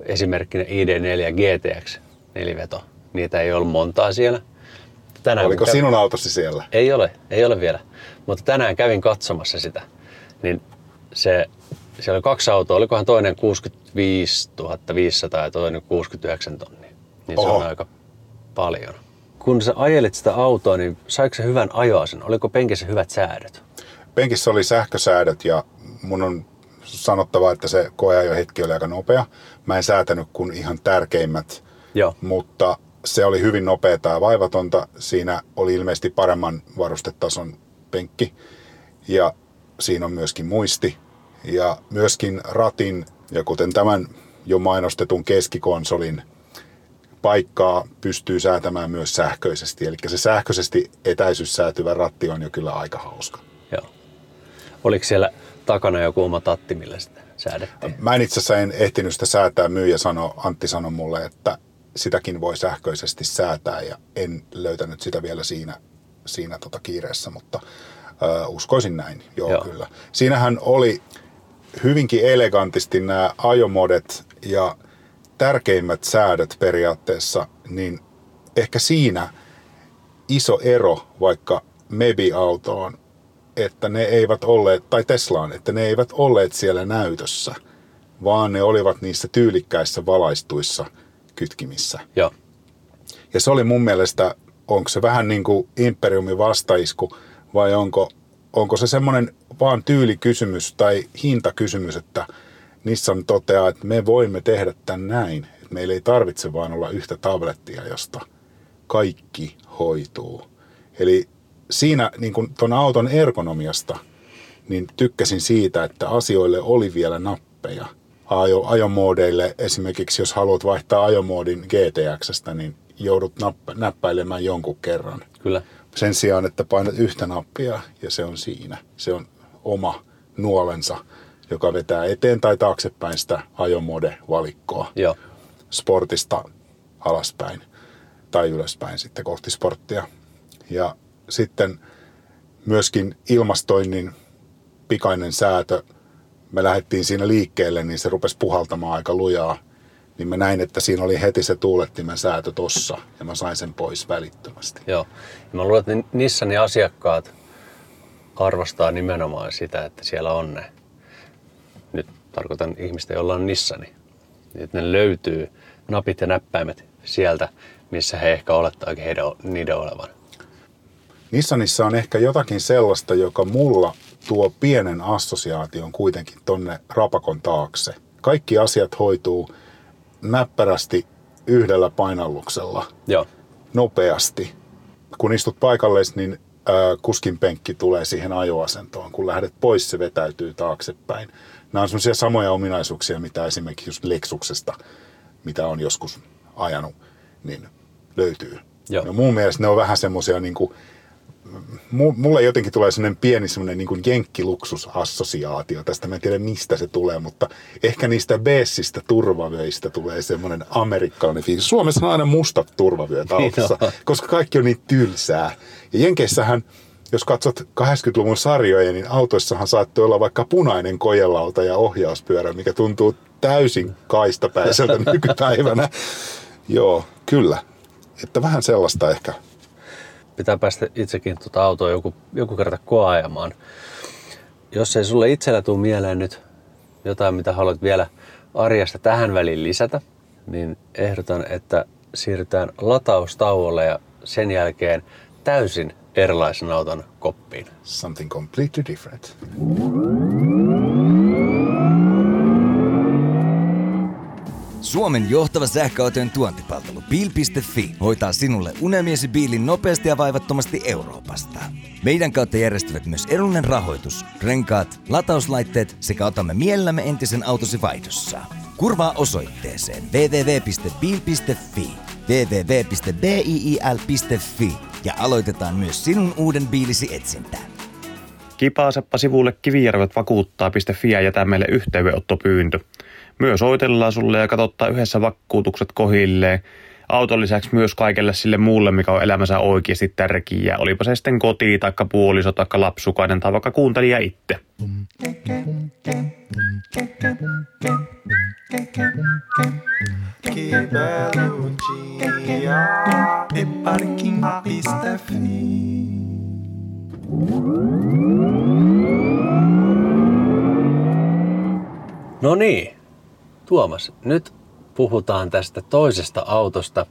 esimerkkinä ID4 GTX neliveto, niitä ei ollut montaa siellä. Tänään Oliko käy- sinun autosi siellä? Ei ole, ei ole vielä. Mutta tänään kävin katsomassa sitä, niin se, siellä oli kaksi autoa, olikohan toinen 65 500 ja toinen 69 tonnia. Niin se Oho. on aika paljon. Kun sä ajelit sitä autoa, niin saiko se hyvän ajoa sen? Oliko penkissä hyvät säädöt? Penkissä oli sähkösäädöt ja mun on sanottava, että se koeajo hetki oli aika nopea. Mä en säätänyt kuin ihan tärkeimmät, Joo. mutta se oli hyvin nopeata ja vaivatonta. Siinä oli ilmeisesti paremman varustetason penkki ja siinä on myöskin muisti ja myöskin ratin ja kuten tämän jo mainostetun keskikonsolin paikkaa pystyy säätämään myös sähköisesti. Eli se sähköisesti etäisyyssäätyvä ratti on jo kyllä aika hauska. Joo. Oliko siellä takana joku oma tatti, millä sitä säädettiin? Mä en itse asiassa en ehtinyt sitä säätää. Myyjä sanoi, Antti sanoi mulle, että sitäkin voi sähköisesti säätää ja en löytänyt sitä vielä siinä, siinä tota kiireessä, mutta ö, uskoisin näin, joo, Joo. kyllä. Siinähän oli hyvinkin elegantisti nämä ajomodet ja tärkeimmät säädöt periaatteessa, niin ehkä siinä iso ero vaikka Mebi-autoon, että ne eivät olleet, tai Teslaan, että ne eivät olleet siellä näytössä, vaan ne olivat niissä tyylikkäissä valaistuissa kytkimissä. Joo. Ja se oli mun mielestä, onko se vähän niin kuin Imperiumin vastaisku vai onko, onko se semmoinen vaan tyylikysymys tai hintakysymys, että Nissan toteaa, että me voimme tehdä tämän näin. Että meillä ei tarvitse vaan olla yhtä tablettia, josta kaikki hoituu. Eli siinä niin kuin ton auton ergonomiasta, niin tykkäsin siitä, että asioille oli vielä nappeja. Ajo, ajomoodeille esimerkiksi, jos haluat vaihtaa ajomoodin GTXstä, niin joudut napp- näppäilemään jonkun kerran. Kyllä. Sen sijaan, että painat yhtä nappia ja se on siinä. Se on oma nuolensa joka vetää eteen tai taaksepäin sitä ajomode-valikkoa Joo. sportista alaspäin tai ylöspäin sitten kohti sporttia. Ja sitten myöskin ilmastoinnin pikainen säätö, me lähdettiin siinä liikkeelle, niin se rupesi puhaltamaan aika lujaa. Niin mä näin, että siinä oli heti se tuulettimen säätö tossa ja mä sain sen pois välittömästi. Joo. Ja mä luulen, että Nissanin asiakkaat arvostaa nimenomaan sitä, että siellä on ne. Nyt tarkoitan ihmistä, jolla on Nissani. Niin, Että ne löytyy napit ja näppäimet sieltä, missä he ehkä olettaakin heidän, niiden olevan. Nissanissa on ehkä jotakin sellaista, joka mulla tuo pienen assosiaation kuitenkin tonne rapakon taakse. Kaikki asiat hoituu näppärästi yhdellä painalluksella, Joo. nopeasti. Kun istut paikalle, niin ää, kuskin penkki tulee siihen ajoasentoon. Kun lähdet pois, se vetäytyy taaksepäin. Nämä on semmoisia samoja ominaisuuksia, mitä esimerkiksi just Lexuksesta, mitä on joskus ajanut, niin löytyy. Joo. No mun mielestä ne on vähän semmoisia niin kuin, mulle jotenkin tulee semmoinen pieni semmoinen niin kuin jenkkiluksusassosiaatio. Tästä mä en tiedä mistä se tulee, mutta ehkä niistä beessistä turvavöistä tulee semmoinen amerikkalainen fiilis. Suomessa on aina mustat turvavyöt autossa, koska kaikki on niin tylsää. Ja Jenkeissähän, jos katsot 80-luvun sarjoja, niin autoissahan saattoi olla vaikka punainen kojelauta ja ohjauspyörä, mikä tuntuu täysin kaistapäiseltä nykypäivänä. Joo, kyllä. Että vähän sellaista ehkä Pitää päästä itsekin tuota autoa joku, joku kerta koeajamaan. Jos ei sulle itsellä tule mieleen nyt jotain, mitä haluat vielä arjesta tähän väliin lisätä, niin ehdotan, että siirrytään lataustauolle ja sen jälkeen täysin erilaisen auton koppiin. something completely different. Suomen johtava sähköautojen tuontipalvelu Bil.fi hoitaa sinulle unelmiesi biilin nopeasti ja vaivattomasti Euroopasta. Meidän kautta järjestyvät myös edullinen rahoitus, renkaat, latauslaitteet sekä otamme mielellämme entisen autosi vaihdossa. Kurvaa osoitteeseen www.bil.fi www.biil.fi ja aloitetaan myös sinun uuden biilisi etsintä. Kipaaseppa sivulle kivijärvet vakuuttaa.fi ja jätä meille yhteydenottopyyntö. Myös soitellaan sulle ja katsottaa yhdessä vakuutukset kohilleen. Auton lisäksi myös kaikelle sille muulle, mikä on elämänsä oikeasti tärkeää. Olipa se sitten koti, taikka puoliso, taikka lapsukainen tai vaikka kuuntelija itse. Que belo dia e parking pista free. No niin, Tuomas, nyt puhutaan tästä toisesta autosta,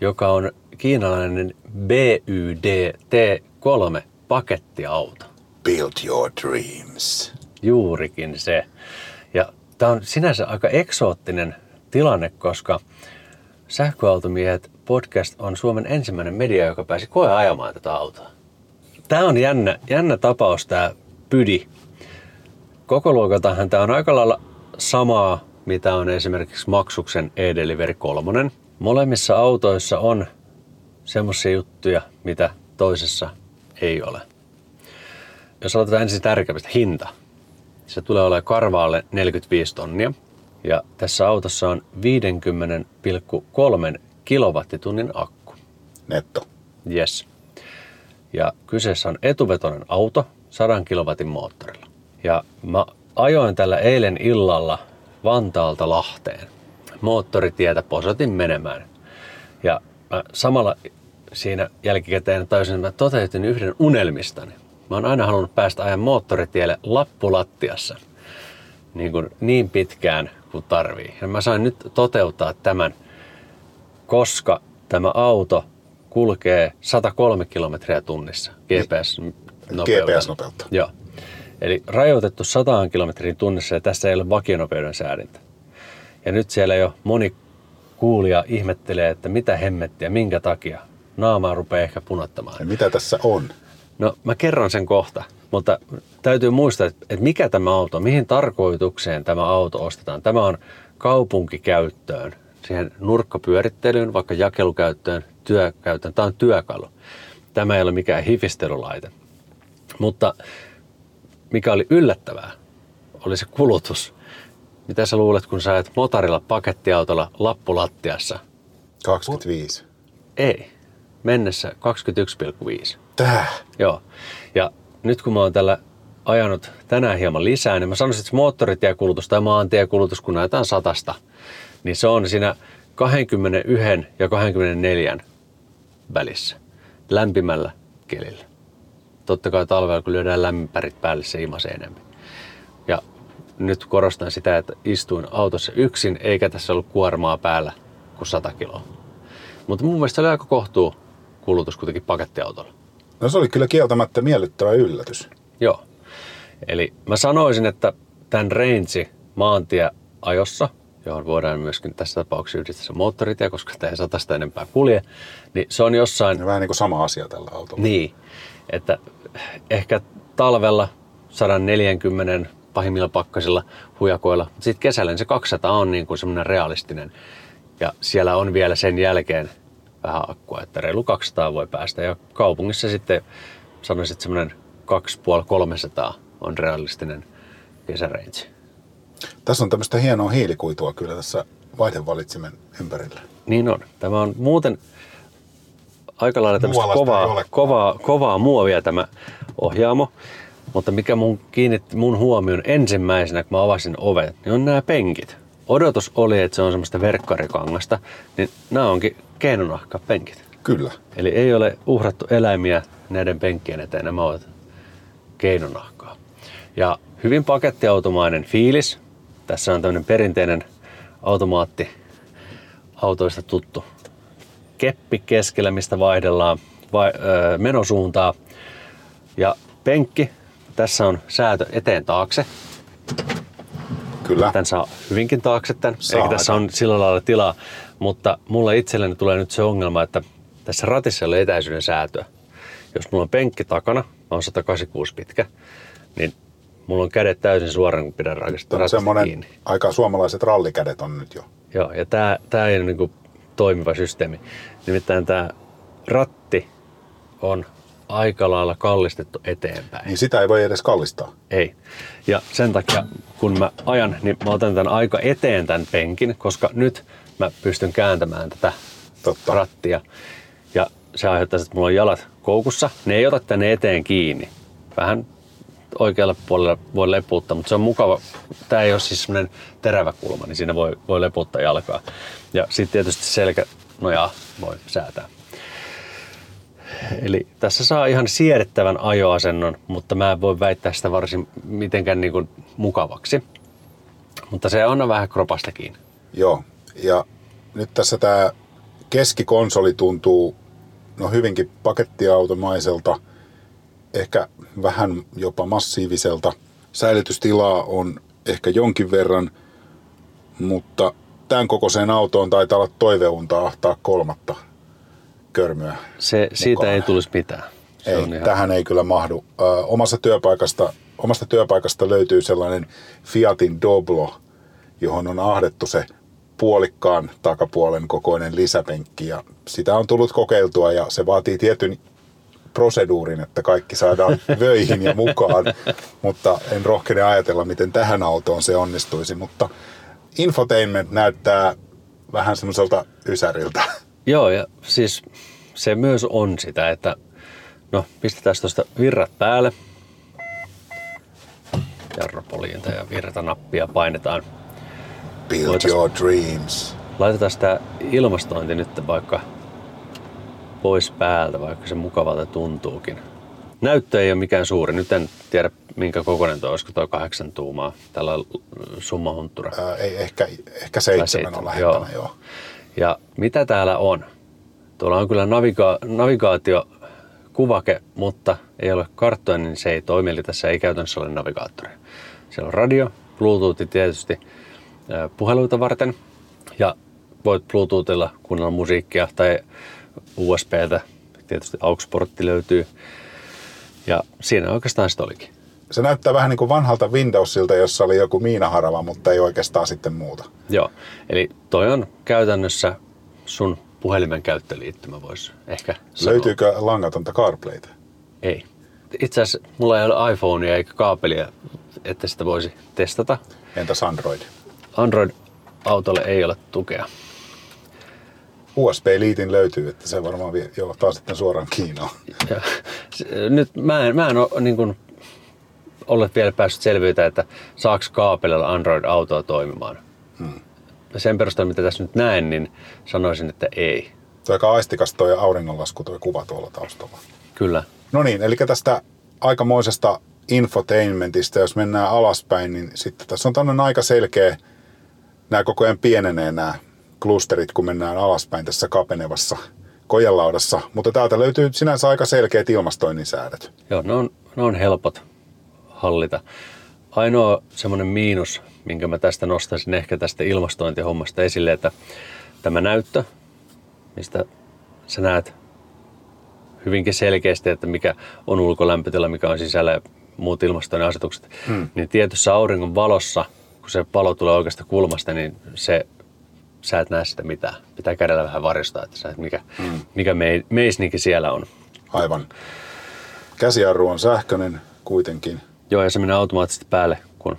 joka on kiinalainen BYD T3 pakettiauto. Build your dreams. Juurikin se. Ja tämä on sinänsä aika eksoottinen tilanne, koska Sähköautomiehet podcast on Suomen ensimmäinen media, joka pääsi koeajamaan tätä autoa. Tämä on jännä, jännä tapaus, tämä Pydi. Koko luokaltahan tämä on aika lailla samaa, mitä on esimerkiksi Maksuksen e-Delivery 3. Molemmissa autoissa on semmoisia juttuja, mitä toisessa ei ole. Jos aloitetaan ensin tärkeimmistä, hinta. Se tulee olemaan karvaalle 45 tonnia. Ja tässä autossa on 50,3 kilowattitunnin akku. Netto. Yes. Ja kyseessä on etuvetoinen auto 100 kilowatin moottorilla. Ja mä ajoin tällä eilen illalla Vantaalta Lahteen. Moottoritietä posotin menemään. Ja mä samalla siinä jälkikäteen tajusin, että mä toteutin yhden unelmistani. Mä oon aina halunnut päästä ajan moottoritielle lappulattiassa niin, kuin niin pitkään kuin tarvii. Ja mä sain nyt toteuttaa tämän, koska tämä auto kulkee 103 kilometriä tunnissa GPS-nopeudella. GPS-nopeutta. Joo. Eli rajoitettu 100 kilometriin tunnissa ja tässä ei ole vakionopeuden säädintä. Ja nyt siellä jo moni kuulija ihmettelee, että mitä hemmettiä, minkä takia. Naamaa rupeaa ehkä punottamaan. Ja mitä tässä on? No mä kerron sen kohta, mutta täytyy muistaa, että mikä tämä auto, mihin tarkoitukseen tämä auto ostetaan. Tämä on kaupunkikäyttöön, siihen nurkkapyörittelyyn, vaikka jakelukäyttöön, työkäyttöön. Tämä on työkalu. Tämä ei ole mikään hifistelylaite. Mutta mikä oli yllättävää, oli se kulutus. Mitä sä luulet, kun sä et motorilla pakettiautolla lappulattiassa? 25. Ei. Mennessä 21,5. Tää. Joo. Ja nyt kun mä oon tällä ajanut tänään hieman lisää, niin mä sanoisin, että moottoritiekulutus tai maantiekulutus, kun näytetään satasta, niin se on siinä 21 ja 24 välissä lämpimällä kelillä. Totta kai talvella, kun lyödään lämmipärit päälle, se imasee enemmän. Ja nyt korostan sitä, että istuin autossa yksin, eikä tässä ollut kuormaa päällä kuin 100 kiloa. Mutta mun mielestä se oli aika kohtuu kulutus kuitenkin pakettiautolla. No se oli kyllä kieltämättä miellyttävä yllätys. Joo. Eli mä sanoisin, että tämän range maantieajossa, johon voidaan myöskin tässä tapauksessa yhdistää moottoritie, koska tämä ei satasta enempää kulje, niin se on jossain Ja vähän niin kuin sama asia tällä autolla. niin, että ehkä talvella 140 pahimmilla pakkasilla hujakoilla, mutta sitten kesällä niin se 200 on niin kuin semmoinen realistinen. Ja siellä on vielä sen jälkeen vähän akkua, että reilu 200 voi päästä. Ja kaupungissa sitten sanoisin, että semmoinen 2,5-300 on realistinen kesäreitsi. Tässä on tämmöistä hienoa hiilikuitua kyllä tässä vaihdevalitsimen ympärillä. Niin on. Tämä on muuten aika lailla tämmöistä kovaa, kovaa, kovaa muovia tämä ohjaamo. Mutta mikä mun kiinnitti mun huomioon ensimmäisenä, kun mä avasin oven, niin on nämä penkit. Odotus oli, että se on semmoista verkkarikangasta, niin nämä onkin keinonahka penkit. Kyllä. Eli ei ole uhrattu eläimiä näiden penkkien eteen, nämä ovat keinonahkaa. Ja hyvin pakettiautomainen fiilis. Tässä on tämmöinen perinteinen automaatti autoista tuttu keppi keskellä, mistä vaihdellaan vai, öö, menosuuntaa. Ja penkki, tässä on säätö eteen taakse. Kyllä. Tän saa hyvinkin taakse tän, Saa eikä tässä on sillä lailla tilaa. Mutta mulle itselleni tulee nyt se ongelma, että tässä ratissa ei ole etäisyyden säätöä. Jos mulla on penkki takana, mä oon 186 pitkä, niin mulla on kädet täysin suoraan, kun pidän Tämä on semmoinen, kiinni. aika suomalaiset rallikädet on nyt jo. Joo, ja tämä, tämä ei ole niin kuin toimiva systeemi. Nimittäin tämä ratti on aika lailla kallistettu eteenpäin. Niin sitä ei voi edes kallistaa. Ei. Ja sen takia, kun mä ajan, niin mä otan tämän aika eteen tämän penkin, koska nyt mä pystyn kääntämään tätä Totta. rattia. Ja se aiheuttaa, että mulla on jalat koukussa. Ne ei ota tänne eteen kiinni. Vähän oikealle puolelle voi leputtaa, mutta se on mukava. Tämä ei ole siis semmoinen terävä kulma, niin siinä voi, voi leputtaa jalkaa. Ja sitten tietysti selkä nojaa voi säätää. Eli tässä saa ihan siedettävän ajoasennon, mutta mä en voi väittää sitä varsin mitenkään niin kuin mukavaksi. Mutta se on vähän kropasta kiinni. Joo. Ja nyt tässä tämä keskikonsoli tuntuu no hyvinkin pakettiautomaiselta, ehkä vähän jopa massiiviselta. Säilytystilaa on ehkä jonkin verran, mutta tämän kokoiseen autoon taitaa olla toiveunta ahtaa kolmatta körmyä. Se, siitä mukaan. ei tulisi mitään. Se Ei, ihan, tähän ei kyllä mahdu. Ö, omassa työpaikasta, omasta työpaikasta löytyy sellainen Fiatin Doblo, johon on ahdettu se puolikkaan takapuolen kokoinen lisäpenkki ja sitä on tullut kokeiltua ja se vaatii tietyn proseduurin, että kaikki saadaan vöihin ja mukaan, mutta en rohkene ajatella, miten tähän autoon se onnistuisi, mutta infotainment näyttää vähän semmoiselta ysäriltä. Joo, ja siis se myös on sitä, että no pistetään tuosta virrat päälle. Jarrupoljinta ja virtanappia painetaan. Build your dreams. Laitetaan sitä ilmastointi nyt vaikka pois päältä, vaikka se mukavalta tuntuukin. Näyttö ei ole mikään suuri. Nyt en tiedä minkä kokoinen tuo, olisiko tuo kahdeksan tuumaa, tällä summahunttura. Ää, ei, ehkä, ehkä seitsemän seitsemän, on lähempänä, joo. joo. Ja mitä täällä on? Tuolla on kyllä naviga- navigaatiokuvake, mutta ei ole karttoja, niin se ei toimi. Eli tässä ei käytännössä ole navigaattoria. Siellä on radio, Bluetooth tietysti puheluita varten. Ja voit Bluetoothilla kuunnella musiikkia tai USBtä. Tietysti AUX-portti löytyy. Ja siinä oikeastaan sitten olikin. Se näyttää vähän niin kuin vanhalta Windowsilta, jossa oli joku miinaharava, mutta ei oikeastaan sitten muuta. Joo, eli toi on käytännössä sun puhelimen käyttöliittymä voisi ehkä sanoa. Löytyykö langatonta CarPlayta? Ei. Itse asiassa mulla ei ole iPhonea eikä kaapelia että sitä voisi testata. Entäs Android? Android-autolle ei ole tukea. USB Liitin löytyy, että se varmaan vie, johtaa sitten suoraan Kiinaan. Ja, nyt mä en, mä en ole niin kuin, ollut vielä päässyt selvyyttä, että saako kaapelilla Android-autoa toimimaan. Hmm. Sen perusteella, mitä tässä nyt näen, niin sanoisin, että ei. Tuo aika aistikas toi auringonlasku, tuo kuva tuolla taustalla. Kyllä. No niin, eli tästä aikamoisesta infotainmentista, jos mennään alaspäin, niin sitten tässä on tämmöinen aika selkeä, nämä koko ajan pienenee nämä klusterit, kun mennään alaspäin tässä kapenevassa kojelaudassa. Mutta täältä löytyy sinänsä aika selkeät ilmastoinnin säädöt. Joo, ne on, ne on helpot hallita. Ainoa semmoinen miinus, minkä mä tästä nostaisin ehkä tästä ilmastointihommasta esille, että tämä näyttö, mistä sä näet hyvinkin selkeästi, että mikä on ulkolämpötila, mikä on sisällä ja muut ilmastoinnin asetukset, hmm. niin tietyssä auringon valossa, kun se palo tulee oikeasta kulmasta, niin se, sä et näe sitä mitään. Pitää kädellä vähän varjostaa, että sä et mikä, hmm. mikä meisninki siellä on. Aivan. Käsijarru on sähköinen kuitenkin. Joo, ja se menee automaattisesti päälle, kun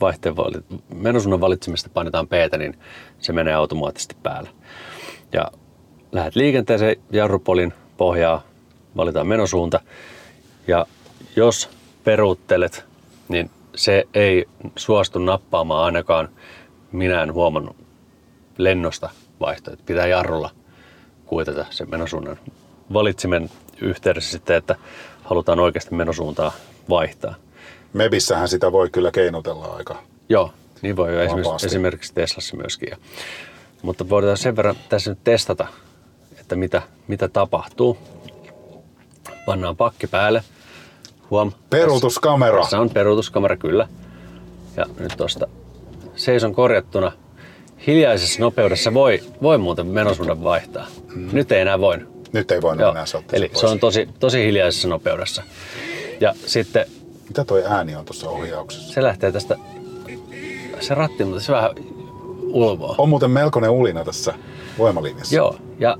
vaihteen vali- menosuunnan valitsemista painetaan p niin se menee automaattisesti päälle. Ja lähdet liikenteeseen jarrupolin pohjaa, valitaan menosuunta. Ja jos peruuttelet, niin se ei suostu nappaamaan ainakaan minä en huomannut lennosta vaihtoa. Että Pitää jarrulla kuitata sen menosuunnan valitsimen yhteydessä sitten, että halutaan oikeasti menosuuntaa vaihtaa. Mebissähän sitä voi kyllä keinotella aika. Joo, niin voi jo esimerkiksi, esimerkiksi Teslassa myöskin. Ja, mutta voidaan sen verran tässä nyt testata, että mitä, mitä tapahtuu. Pannaan pakki päälle. Huom. Peruutuskamera. Tässä on peruutuskamera kyllä. Ja nyt tuosta seison korjattuna hiljaisessa nopeudessa voi, voi muuten menosuunnan vaihtaa. Mm. Nyt ei enää voinut. Nyt ei Joo. enää soittaa Eli se on tosi, tosi hiljaisessa nopeudessa. Ja sitten Mitä toi ääni on tuossa ohjauksessa? se lähtee tästä, se ratti, mutta se vähän ulvoo. On muuten melkoinen ulina tässä voimalinjassa. Joo, ja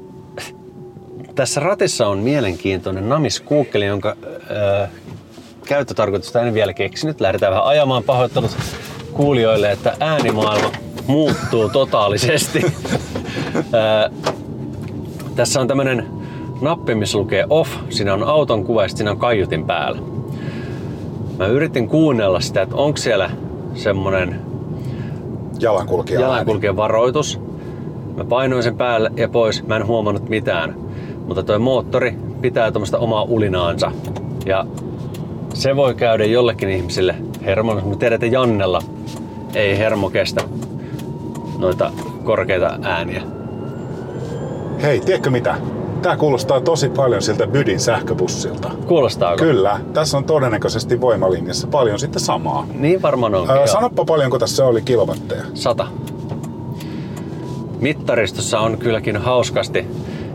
tässä ratissa on mielenkiintoinen namiskuukkeli, jonka ö, käyttötarkoitusta en vielä keksinyt. Lähdetään vähän ajamaan pahoittelut kuulijoille, että äänimaailma muuttuu totaalisesti. Tässä on tämmönen nappi, missä lukee off. Siinä on auton kuva ja siinä on kaiutin päällä. Mä yritin kuunnella sitä, että onko siellä semmonen Jalankulkija. jalankulkijan varoitus. Mä painoin sen päälle ja pois, mä en huomannut mitään. Mutta toi moottori pitää tuommoista omaa ulinaansa. Ja se voi käydä jollekin ihmiselle hermon. Mä tiedän, että Jannella ei hermo kestä noita korkeita ääniä. Hei, tiedätkö mitä? Tää kuulostaa tosi paljon siltä Bydin sähköbussilta. Kuulostaako? Kyllä, tässä on todennäköisesti voimalinjassa paljon sitten samaa. Niin varmaan. Öö, joo. sanoppa paljonko tässä oli kilowatteja. Sata. Mittaristossa on kylläkin hauskasti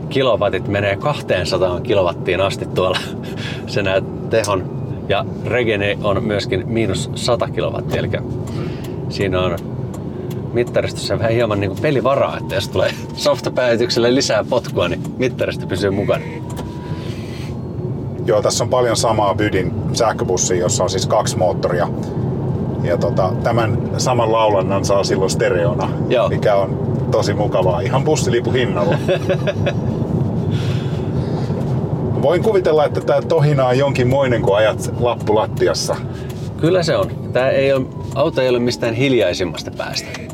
kilowatit menee 200 kilowattiin asti tuolla. Se näet tehon. Ja Regeni on myöskin miinus 100 kilowattia, eli siinä on mittaristossa vähän hieman niin pelivaraa, että jos tulee softapäivitykselle lisää potkua, niin mittaristo pysyy mukana. Joo, tässä on paljon samaa Bydin sähköbussia, jossa on siis kaksi moottoria. Ja tota, tämän saman laulannan saa silloin stereona, Joo. mikä on tosi mukavaa. Ihan bussilipun hinnalla. Voin kuvitella, että tämä tohina on jonkinmoinen, kun ajat lappu lattiassa. Kyllä se on. Tää ei ole, auto ei ole mistään hiljaisimmasta päästä.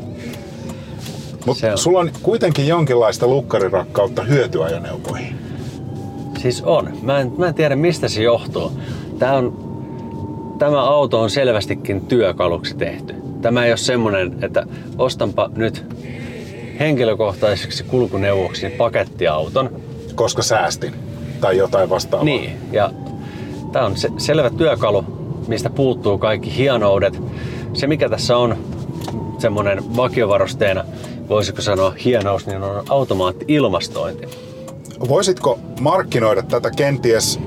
Mutta sulla on kuitenkin jonkinlaista lukkarirakkautta hyötyajoneuvoihin. Siis on. Mä en, mä en tiedä mistä se johtuu. Tää on, tämä auto on selvästikin työkaluksi tehty. Tämä ei ole semmonen, että ostanpa nyt henkilökohtaiseksi kulkuneuvoksi pakettiauton. Koska säästin. Tai jotain vastaavaa. Niin, ja tämä on se, selvä työkalu, mistä puuttuu kaikki hienoudet. Se mikä tässä on semmonen vakiovarusteena, voisiko sanoa hienous, niin on automaatti-ilmastointi. Voisitko markkinoida tätä kenties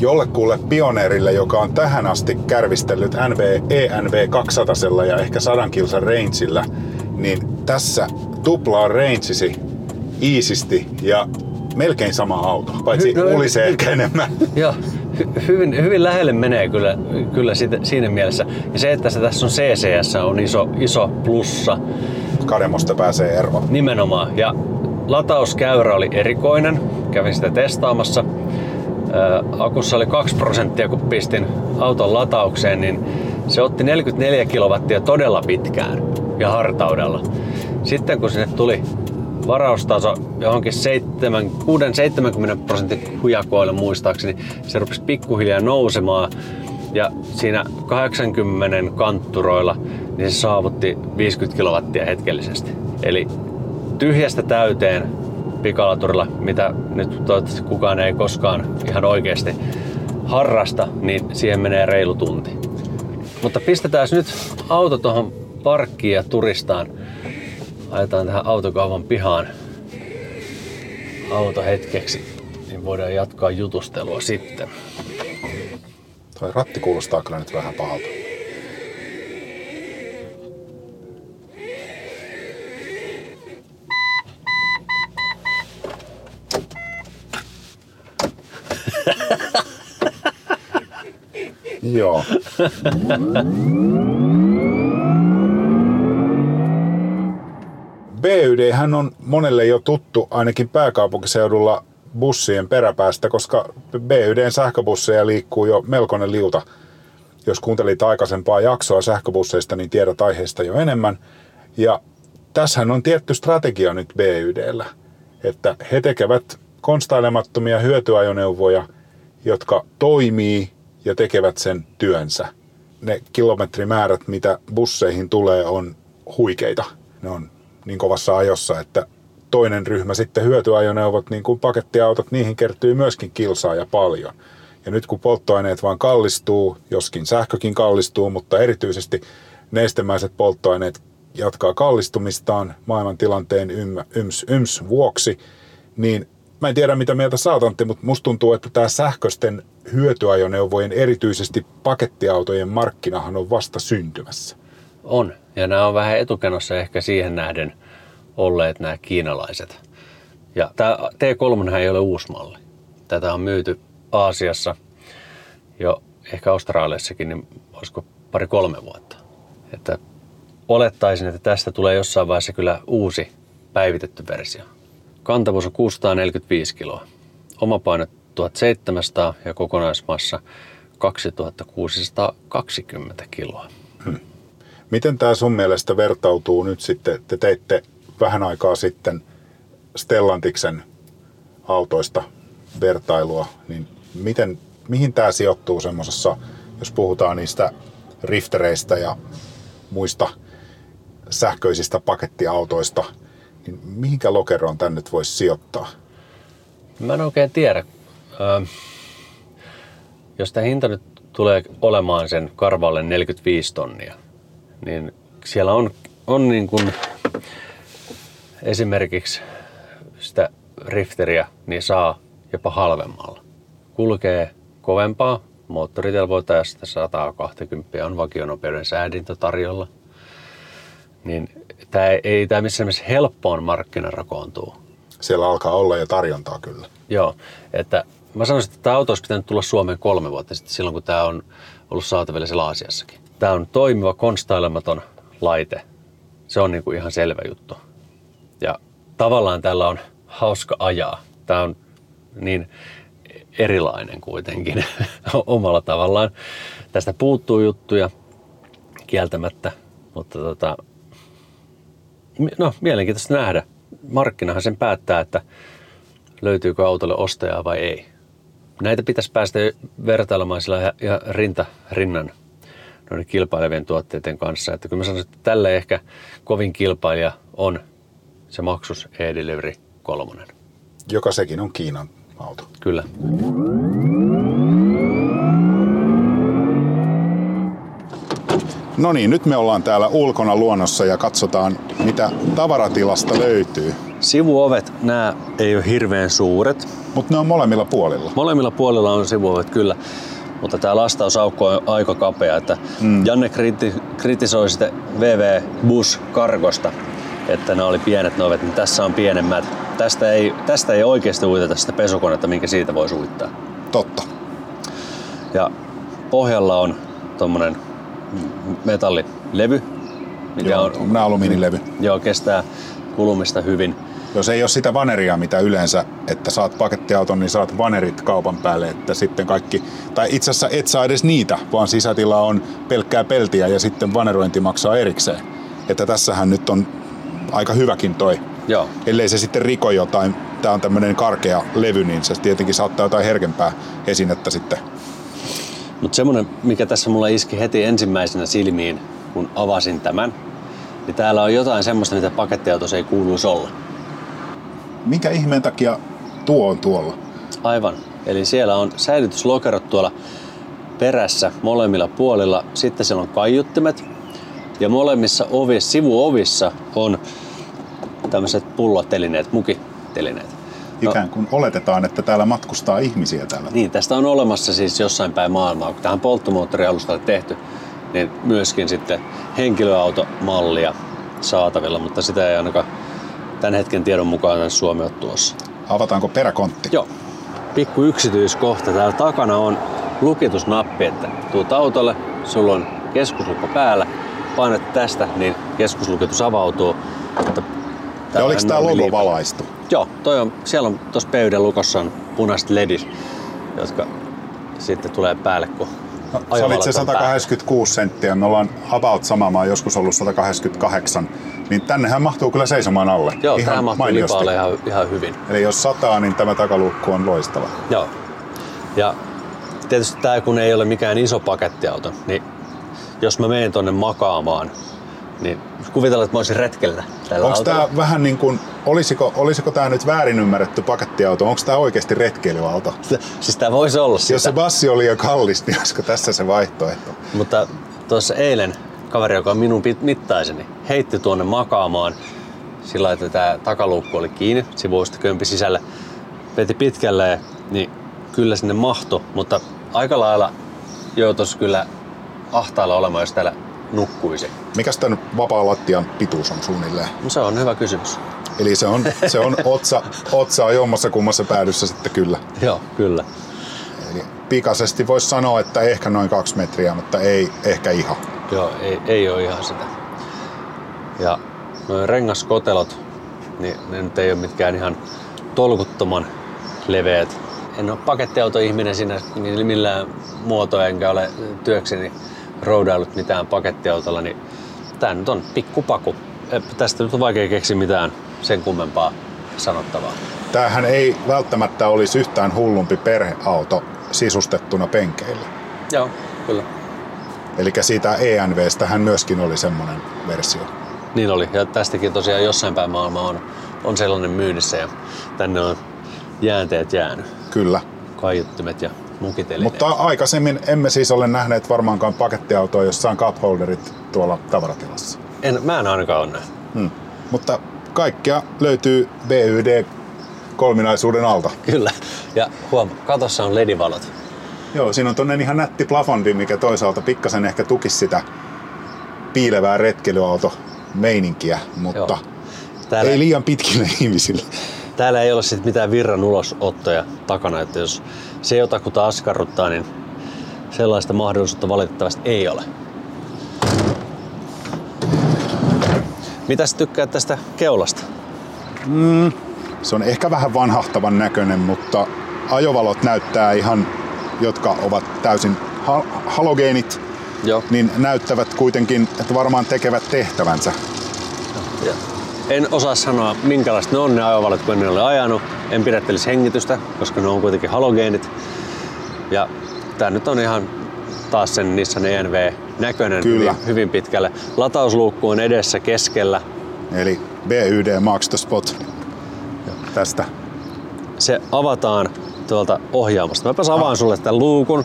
jollekulle pioneerille, joka on tähän asti kärvistellyt NV, ENV 200 ja ehkä 100 kilsan rangeillä, niin tässä tuplaa rangeisi iisisti ja melkein sama auto, paitsi no, ulisee ehkä enemmän. Joo, hy- hyvin, hyvin lähelle menee kyllä, kyllä siinä mielessä. Ja se, että se tässä on CCS on iso, iso plussa Kademosta pääsee eroon. nimenomaan. Ja latauskäyrä oli erikoinen, kävin sitä testaamassa. Ää, Akussa oli 2 prosenttia, kun pistin auton lataukseen, niin se otti 44 kilowattia todella pitkään ja hartaudella. Sitten kun sinne tuli varaustaso johonkin 7, 6-70 prosentin hujakoille muistaakseni, se rupesi pikkuhiljaa nousemaan ja siinä 80 kantturoilla niin se saavutti 50 kilowattia hetkellisesti. Eli tyhjästä täyteen pikalaturilla, mitä nyt toivottavasti kukaan ei koskaan ihan oikeasti harrasta, niin siihen menee reilu tunti. Mutta pistetään nyt auto tuohon parkkiin ja turistaan. Ajetaan tähän autokaupan pihaan auto hetkeksi, niin voidaan jatkaa jutustelua sitten. Toi ratti kuulostaa kyllä nyt vähän pahalta. Joo. BYD hän on monelle jo tuttu ainakin pääkaupunkiseudulla bussien peräpäästä, koska BYDn sähköbusseja liikkuu jo melkoinen liuta. Jos kuuntelit aikaisempaa jaksoa sähköbusseista, niin tiedät aiheesta jo enemmän. Ja tässähän on tietty strategia nyt BYDllä, että he tekevät konstailemattomia hyötyajoneuvoja, jotka toimii ja tekevät sen työnsä. Ne kilometrimäärät, mitä busseihin tulee, on huikeita. Ne on niin kovassa ajossa, että toinen ryhmä sitten hyötyajoneuvot, niin kuin pakettiautot, niihin kertyy myöskin kilsaa ja paljon. Ja nyt kun polttoaineet vaan kallistuu, joskin sähkökin kallistuu, mutta erityisesti nestemäiset polttoaineet jatkaa kallistumistaan maailmantilanteen yms, yms, yms vuoksi, niin mä en tiedä mitä mieltä sä Antti, mutta musta tuntuu, että tämä sähköisten hyötyajoneuvojen, erityisesti pakettiautojen markkinahan on vasta syntymässä. On. Ja nämä on vähän etukenossa ehkä siihen nähden olleet nämä kiinalaiset. Ja tämä T3 ei ole uusi malli. Tätä on myyty Aasiassa jo ehkä Australiassakin, niin olisiko pari-kolme vuotta. Että olettaisin, että tästä tulee jossain vaiheessa kyllä uusi päivitetty versio. Kantavuus on 645 kiloa. Oma paino 1700 ja kokonaismassa 2620 kiloa. Miten tämä sun mielestä vertautuu nyt sitten, te teitte vähän aikaa sitten Stellantiksen autoista vertailua, niin miten, mihin tämä sijoittuu semmoisessa, jos puhutaan niistä riftereistä ja muista sähköisistä pakettiautoista, niin mihinkä lokeroon tän nyt voisi sijoittaa? Mä en oikein tiedä. Öö, jos tämä hinta nyt tulee olemaan sen karvalle 45 tonnia, niin siellä on, on niin kuin esimerkiksi sitä rifteriä niin saa jopa halvemmalla. Kulkee kovempaa, moottoritelvoita ja sitten 120 on vakionopeuden säädintö tarjolla. Niin tämä ei, ei tämä missään mielessä helppoon markkinarakoontuu. Siellä alkaa olla jo tarjontaa kyllä. Joo, että mä sanoisin, että tämä auto olisi pitänyt tulla Suomeen kolme vuotta sitten, silloin kun tämä on ollut saatavilla siellä Aasiassakin. Tämä on toimiva, konstailematon laite. Se on niin kuin ihan selvä juttu. Ja tavallaan tällä on hauska ajaa. Tämä on niin erilainen kuitenkin omalla tavallaan. Tästä puuttuu juttuja kieltämättä, mutta tota, no, mielenkiintoista nähdä. Markkinahan sen päättää, että löytyykö autolle ostajaa vai ei. Näitä pitäisi päästä vertailemaan sillä ja- rinta rinnan noiden kilpailevien tuotteiden kanssa. Että kyllä mä sanoisin, että tälle ehkä kovin kilpailija on se Maxus e-Delivery 3. Joka sekin on Kiinan auto. Kyllä. No niin, nyt me ollaan täällä ulkona luonnossa ja katsotaan, mitä tavaratilasta löytyy. Sivuovet, nämä ei ole hirveän suuret. Mutta ne on molemmilla puolilla. Molemmilla puolilla on sivuovet kyllä, mutta tämä lastausaukko on aika kapea. Että mm. Janne kriti- kritisoi sitten VV Bus Cargosta, että ne oli pienet ne ovet, niin tässä on pienemmät. Tästä ei, tästä ei oikeasti uiteta sitä pesukonetta, minkä siitä voi uittaa. Totta. Ja pohjalla on tommonen metallilevy, mikä Joo, on, on alumiinilevy. joo, kestää kulumista hyvin. Jos ei ole sitä vaneria, mitä yleensä, että saat pakettiauton, niin saat vanerit kaupan päälle, että sitten kaikki, tai itse asiassa et saa edes niitä, vaan sisätila on pelkkää peltiä ja sitten vanerointi maksaa erikseen. Että tässähän nyt on aika hyväkin toi. Joo. Ellei se sitten riko jotain, tää on tämmönen karkea levy, niin se tietenkin saattaa jotain herkempää esinettä sitten. Mutta semmonen, mikä tässä mulla iski heti ensimmäisenä silmiin, kun avasin tämän, niin täällä on jotain semmoista, mitä pakettiautossa ei kuuluisi olla. Minkä ihmeen takia tuo on tuolla? Aivan. Eli siellä on säilytyslokerot tuolla perässä molemmilla puolilla. Sitten siellä on kaiuttimet. Ja molemmissa ovissa, sivuovissa on tämmöiset pullotelineet, mukitelineet. Ikään kuin oletetaan, että täällä matkustaa ihmisiä täällä. Niin, tästä on olemassa siis jossain päin maailmaa, kun tähän polttomoottorialustalle tehty, niin myöskin sitten henkilöautomallia saatavilla, mutta sitä ei ainakaan tämän hetken tiedon mukaan tänne Suomi ole tuossa. Avataanko peräkontti? Joo. Pikku yksityiskohta. Täällä takana on lukitusnappi, että tuut autolle, sulla on keskuslukko päällä, painat tästä, niin keskuslukitus avautuu. Mutta Ja oliko tämä logo liipa. valaistu? Joo, toi on, siellä on tuossa pöydän lukossa on punaiset ledit, jotka sitten tulee päälle, kun No, se on päällä. 186 senttiä, me ollaan about sama, mä oon joskus ollut 188, niin tännehän mahtuu kyllä seisomaan alle. Joo, ihan tähän mahtuu lipaalle ihan, ihan hyvin. Eli jos sataa, niin tämä takaluukku on loistava. Joo. Ja tietysti tämä kun ei ole mikään iso pakettiauto, niin jos mä menen tonne makaamaan, niin kuvitellaan, että mä olisin retkellä tällä Onko tämä vähän niin kuin, olisiko, olisiko tämä nyt väärin ymmärretty pakettiauto? Onko tämä oikeasti retkeilyauto? Siis tämä voisi olla sitä. Jos se bassi oli liian kallis, niin olisiko tässä se vaihtoehto? Mutta tuossa eilen kaveri, joka on minun mittaiseni, heitti tuonne makaamaan sillä että tämä takaluukku oli kiinni, sivuista kömpi sisälle, veti pitkälle, niin kyllä sinne mahto, mutta aika lailla joutuisi kyllä ahtaalla olemaan, jos täällä nukkuisi. Mikäs tämän vapaa lattian pituus on suunnilleen? No se on hyvä kysymys. Eli se on, se on otsa, otsaa jommassa kummassa päädyssä sitten kyllä. Joo, kyllä. Eli pikaisesti voisi sanoa, että ehkä noin kaksi metriä, mutta ei ehkä ihan. Joo, ei, ei ole ihan sitä. Ja noin rengaskotelot, niin ne nyt ei ole mitkään ihan tolkuttoman leveät. En ole pakettiautoihminen siinä niin millään muotoa, enkä ole työkseni roudailut mitään pakettiautolla, niin tää nyt on pikkupaku. Tästä nyt on vaikea keksiä mitään sen kummempaa sanottavaa. Tämähän ei välttämättä olisi yhtään hullumpi perheauto sisustettuna penkeillä. Joo, kyllä. Eli siitä ENVstähän myöskin oli semmoinen versio. Niin oli. Ja tästäkin tosiaan jossain päin maailmaa on, on sellainen myynnissä ja tänne on jäänteet jäänyt. Kyllä. Kaiuttimet ja mukitelineet. Mutta aikaisemmin emme siis ole nähneet varmaankaan pakettiautoa, jossa on cup holderit tuolla tavaratilassa. En, mä en ainakaan ole nähnyt. Hmm. Mutta kaikkea löytyy BYD kolminaisuuden alta. Kyllä. Ja huom, katossa on ledivalot. Joo, siinä on tonnen ihan nätti plafondi, mikä toisaalta pikkasen ehkä tukisi sitä piilevää retkeilyauto meininkiä, mutta Joo. Täällä, ei liian pitkille ihmisille. täällä ei ole sit mitään virran ulosottoja takana, että jos se jotakuta askarruttaa, niin sellaista mahdollisuutta valitettavasti ei ole. Mitäs tykkäät tästä keulasta? Se on ehkä vähän vanhahtavan näköinen, mutta ajovalot näyttää ihan, jotka ovat täysin ha- halogeenit, Joo. niin näyttävät kuitenkin, että varmaan tekevät tehtävänsä. Ja En osaa sanoa, minkälaiset ne on ne ajovalot, kun en ole ajanut. En pidättelisi hengitystä, koska ne on kuitenkin halogeenit. Ja tää nyt on ihan taas sen Nissan ENV näköinen Kyllä. hyvin, hyvin pitkälle. Latausluukku on edessä keskellä. Eli BYD Marks the Spot tästä. Se avataan tuolta ohjaamosta. Mäpäs avaan sulle tämän luukun.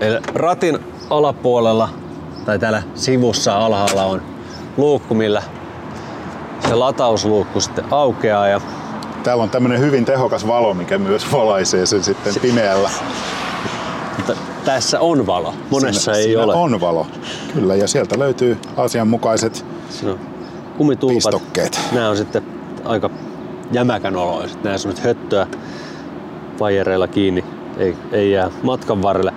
Eli ratin alapuolella tai täällä sivussa alhaalla on luukku, millä se latausluukku sitten aukeaa ja Täällä on tämmöinen hyvin tehokas valo, mikä myös valaisee sen sitten pimeällä. Tässä on valo. Monessa siinä, ei siinä ole. on valo. Kyllä, ja sieltä löytyy asianmukaiset on kumitulpat. pistokkeet. Nämä on sitten aika jämäkän oloiset. Nämä on höttöä vajereilla kiinni ei, ei jää matkan varrelle.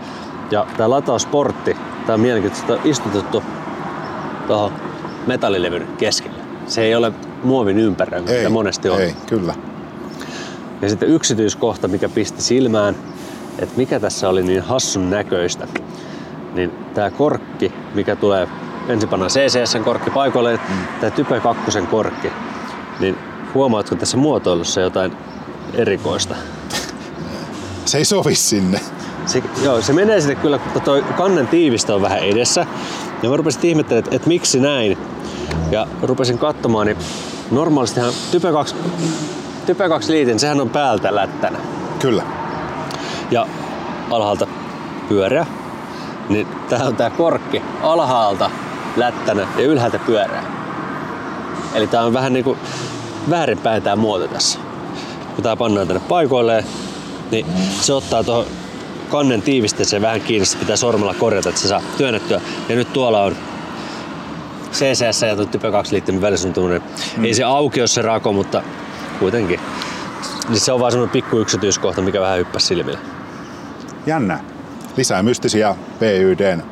Ja tämä latausportti, tämä on mielenkiintoista, on istutettu tuohon metallilevyn keskelle. Se ei ole muovin ympäröimä, mitä monesti on. Ei, kyllä. Ja sitten yksityiskohta, mikä pisti silmään, että mikä tässä oli niin hassun näköistä, niin tämä korkki, mikä tulee ensin pannaan CCSn korkki paikoille, mm. tämä Type 2 korkki, niin huomaatko tässä muotoilussa jotain erikoista? Se ei sovi sinne. Se, joo, se menee sinne kyllä, mutta toi kannen tiivistö on vähän edessä. Ja mä rupesin ihmettelemään, että, että miksi näin. Ja rupesin katsomaan, niin normaalistihan Type 2, Type 2 liitin, sehän on päältä lättänä. Kyllä. Ja alhaalta pyöreä, niin tää on tää korkki alhaalta lättänä ja ylhäältä pyöreä. Eli tää on vähän niinku väärinpäin tää muoto tässä. Kun tää pannaan tänne paikoilleen, niin se ottaa tuohon kannen tiivisteeseen vähän kiinni, se pitää sormella korjata, että se saa työnnettyä. Ja nyt tuolla on CCS ja Type 2 liittymän välissä on tuommoinen, ei se auki ole se rako, mutta kuitenkin. Niin se on vaan semmoinen pikku yksityiskohta, mikä vähän hyppäsi silmille. Jännä. Lisää mystisiä PYDn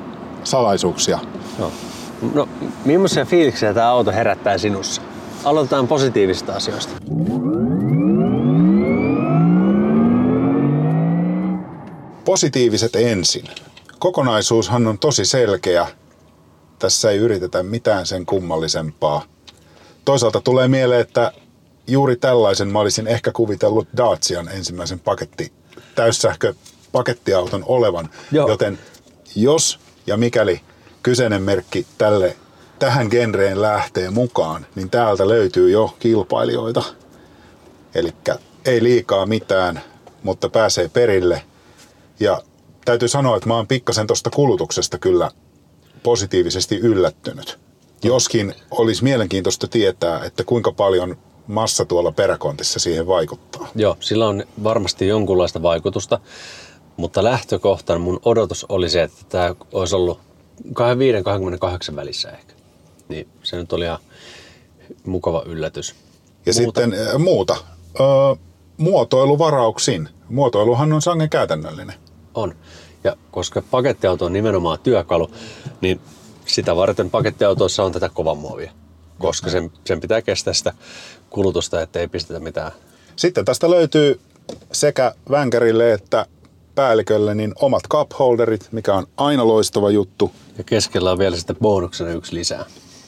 salaisuuksia. Joo. No, millaisia fiiliksiä tämä auto herättää sinussa? Aloitetaan positiivisista asioista. Positiiviset ensin. Kokonaisuushan on tosi selkeä. Tässä ei yritetä mitään sen kummallisempaa. Toisaalta tulee mieleen, että juuri tällaisen mä olisin ehkä kuvitellut Dacian ensimmäisen paketti, täyssähkö pakettiauton olevan. Joo. Joten jos ja mikäli kyseinen merkki tälle, tähän genreen lähtee mukaan, niin täältä löytyy jo kilpailijoita. Eli ei liikaa mitään, mutta pääsee perille. Ja täytyy sanoa, että mä oon pikkasen tuosta kulutuksesta kyllä positiivisesti yllättynyt. Joskin olisi mielenkiintoista tietää, että kuinka paljon massa tuolla peräkontissa siihen vaikuttaa. Joo, sillä on varmasti jonkunlaista vaikutusta, mutta lähtökohtaan mun odotus oli se, että tämä olisi ollut 25-28 välissä ehkä. Niin se nyt oli ihan mukava yllätys. Ja sitten äh, muuta. Öö, muotoiluvarauksin. Muotoiluhan on sangen käytännöllinen. On. Ja koska pakettiauto on nimenomaan työkalu, niin sitä varten pakettiautoissa on tätä kovan muovia. Koska sen, sen pitää kestää sitä kulutusta, ettei pistetä mitään. Sitten tästä löytyy sekä vänkärille että päällikölle niin omat cup holderit, mikä on aina loistava juttu. Ja keskellä on vielä sitten bonuksena yksi lisää.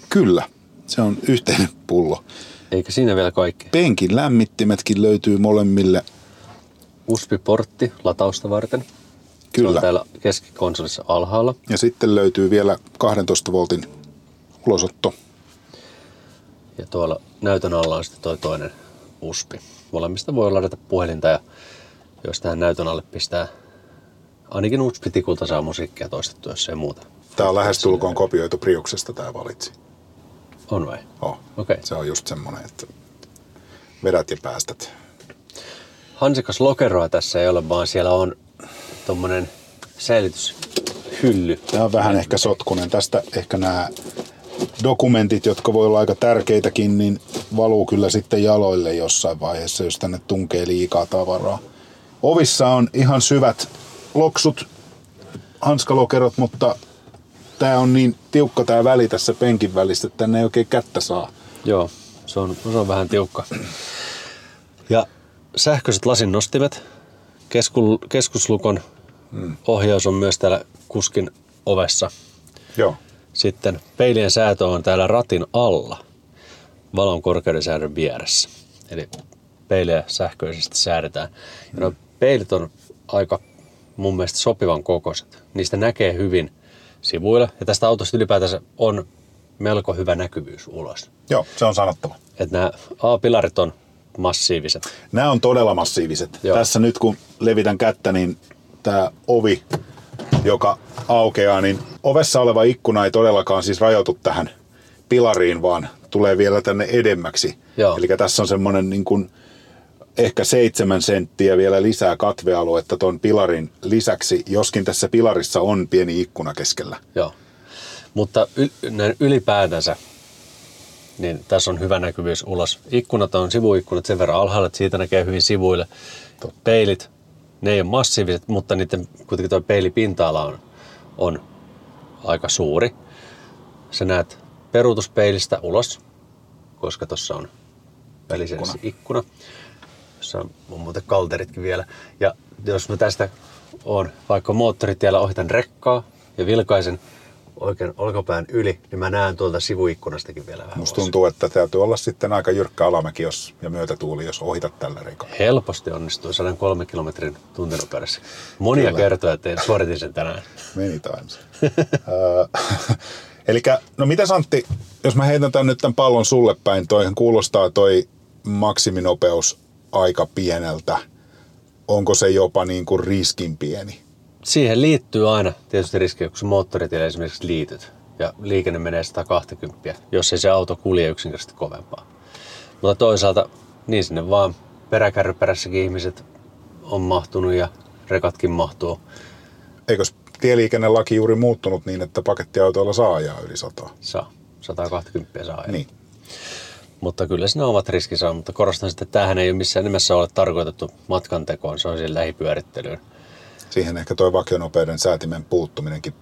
Kyllä, se on yhteinen pullo. Eikä siinä vielä kaikki. Penkin lämmittimetkin löytyy molemmille. USB-portti latausta varten. Se Kyllä. on täällä keskikonsolissa alhaalla. Ja sitten löytyy vielä 12 voltin ulosotto. Ja tuolla näytön alla on sitten toi toinen USB. Molemmista voi ladata puhelinta ja jos tähän näytön alle pistää, ainakin USB-tikulta saa musiikkia toistettua, jos ei muuta. Tämä on lähestulkoon kopioitu Priuksesta tämä valitsi. On vai? Oh. Okei. Se on just semmonen, että vedät ja päästät. Hansikas lokeroa tässä ei ole, vaan siellä on tommonen säilytyshylly. Tämä on vähän ehkä sotkunen. Tästä ehkä nämä dokumentit, jotka voi olla aika tärkeitäkin, niin valuu kyllä sitten jaloille jossain vaiheessa, jos tänne tunkee liikaa tavaraa. Ovissa on ihan syvät loksut, hanskalokerot, mutta tämä on niin tiukka tämä väli tässä penkin välissä, että tänne ei oikein kättä saa. Joo, se on, se on vähän tiukka. Ja sähköiset lasinnostimet, Kesku, keskuslukon ohjaus on myös täällä kuskin ovessa. Joo. Sitten peilien säätö on täällä ratin alla, valon korkeuden säädön vieressä. Eli peilejä sähköisesti säädetään. Ja no, peilit on aika mun mielestä sopivan kokoiset. Niistä näkee hyvin sivuilla. Ja tästä autosta ylipäätänsä on melko hyvä näkyvyys ulos. Joo, se on sanottava. Että nämä A-pilarit on massiiviset. Nämä on todella massiiviset. Joo. Tässä nyt kun levitän kättä, niin tämä ovi, joka aukeaa, niin ovessa oleva ikkuna ei todellakaan siis rajoitu tähän pilariin, vaan tulee vielä tänne edemmäksi. Eli tässä on semmoinen niin kuin ehkä seitsemän senttiä vielä lisää katvealuetta ton pilarin lisäksi, joskin tässä pilarissa on pieni ikkuna keskellä. Joo. Mutta y- näin ylipäätänsä, niin tässä on hyvä näkyvyys ulos. Ikkunat on sivuikkunat sen verran alhaalla, että siitä näkee hyvin sivuille. Peilit Ne ei ole massiiviset, mutta niiden kuitenkin tuo peilipinta-ala on, on aika suuri. Sä näet peruutuspeilistä ulos, koska tuossa on välissä ikkuna. jossa on, muuten kalteritkin vielä. Ja jos mä tästä on vaikka moottoritiellä ohitan rekkaa ja vilkaisen oikein olkapään yli, niin mä näen tuolta sivuikkunastakin vielä vähän Musta tuntuu, että täytyy olla sitten aika jyrkkä alamäki jos, ja myötätuuli, jos ohitat tällä rekalla. Helposti onnistui 103 kilometrin tuntinopeudessa. Monia Kyllä. kertoja, että suoritin sen tänään. Many times. Eli no mitä Antti, jos mä heitän tän nyt tämän pallon sulle päin, toihan kuulostaa toi maksiminopeus aika pieneltä. Onko se jopa niin kuin riskin pieni? Siihen liittyy aina tietysti riski, kun moottoritielle esimerkiksi liityt ja liikenne menee 120, jos ei se auto kulje yksinkertaisesti kovempaa. Mutta toisaalta niin sinne vaan peräkärryperässäkin ihmiset on mahtunut ja rekatkin mahtuu. Eikös tieliikennelaki juuri muuttunut niin, että pakettiautoilla saa ajaa yli 100? Saa. 120 saa ajaa. Niin. Mutta kyllä siinä omat riskinsä on, mutta korostan sitä, että tämähän ei ole missään nimessä ole tarkoitettu matkantekoon, se on siihen lähipyörittelyyn. Siihen ehkä tuo vakionopeuden säätimen puuttuminenkin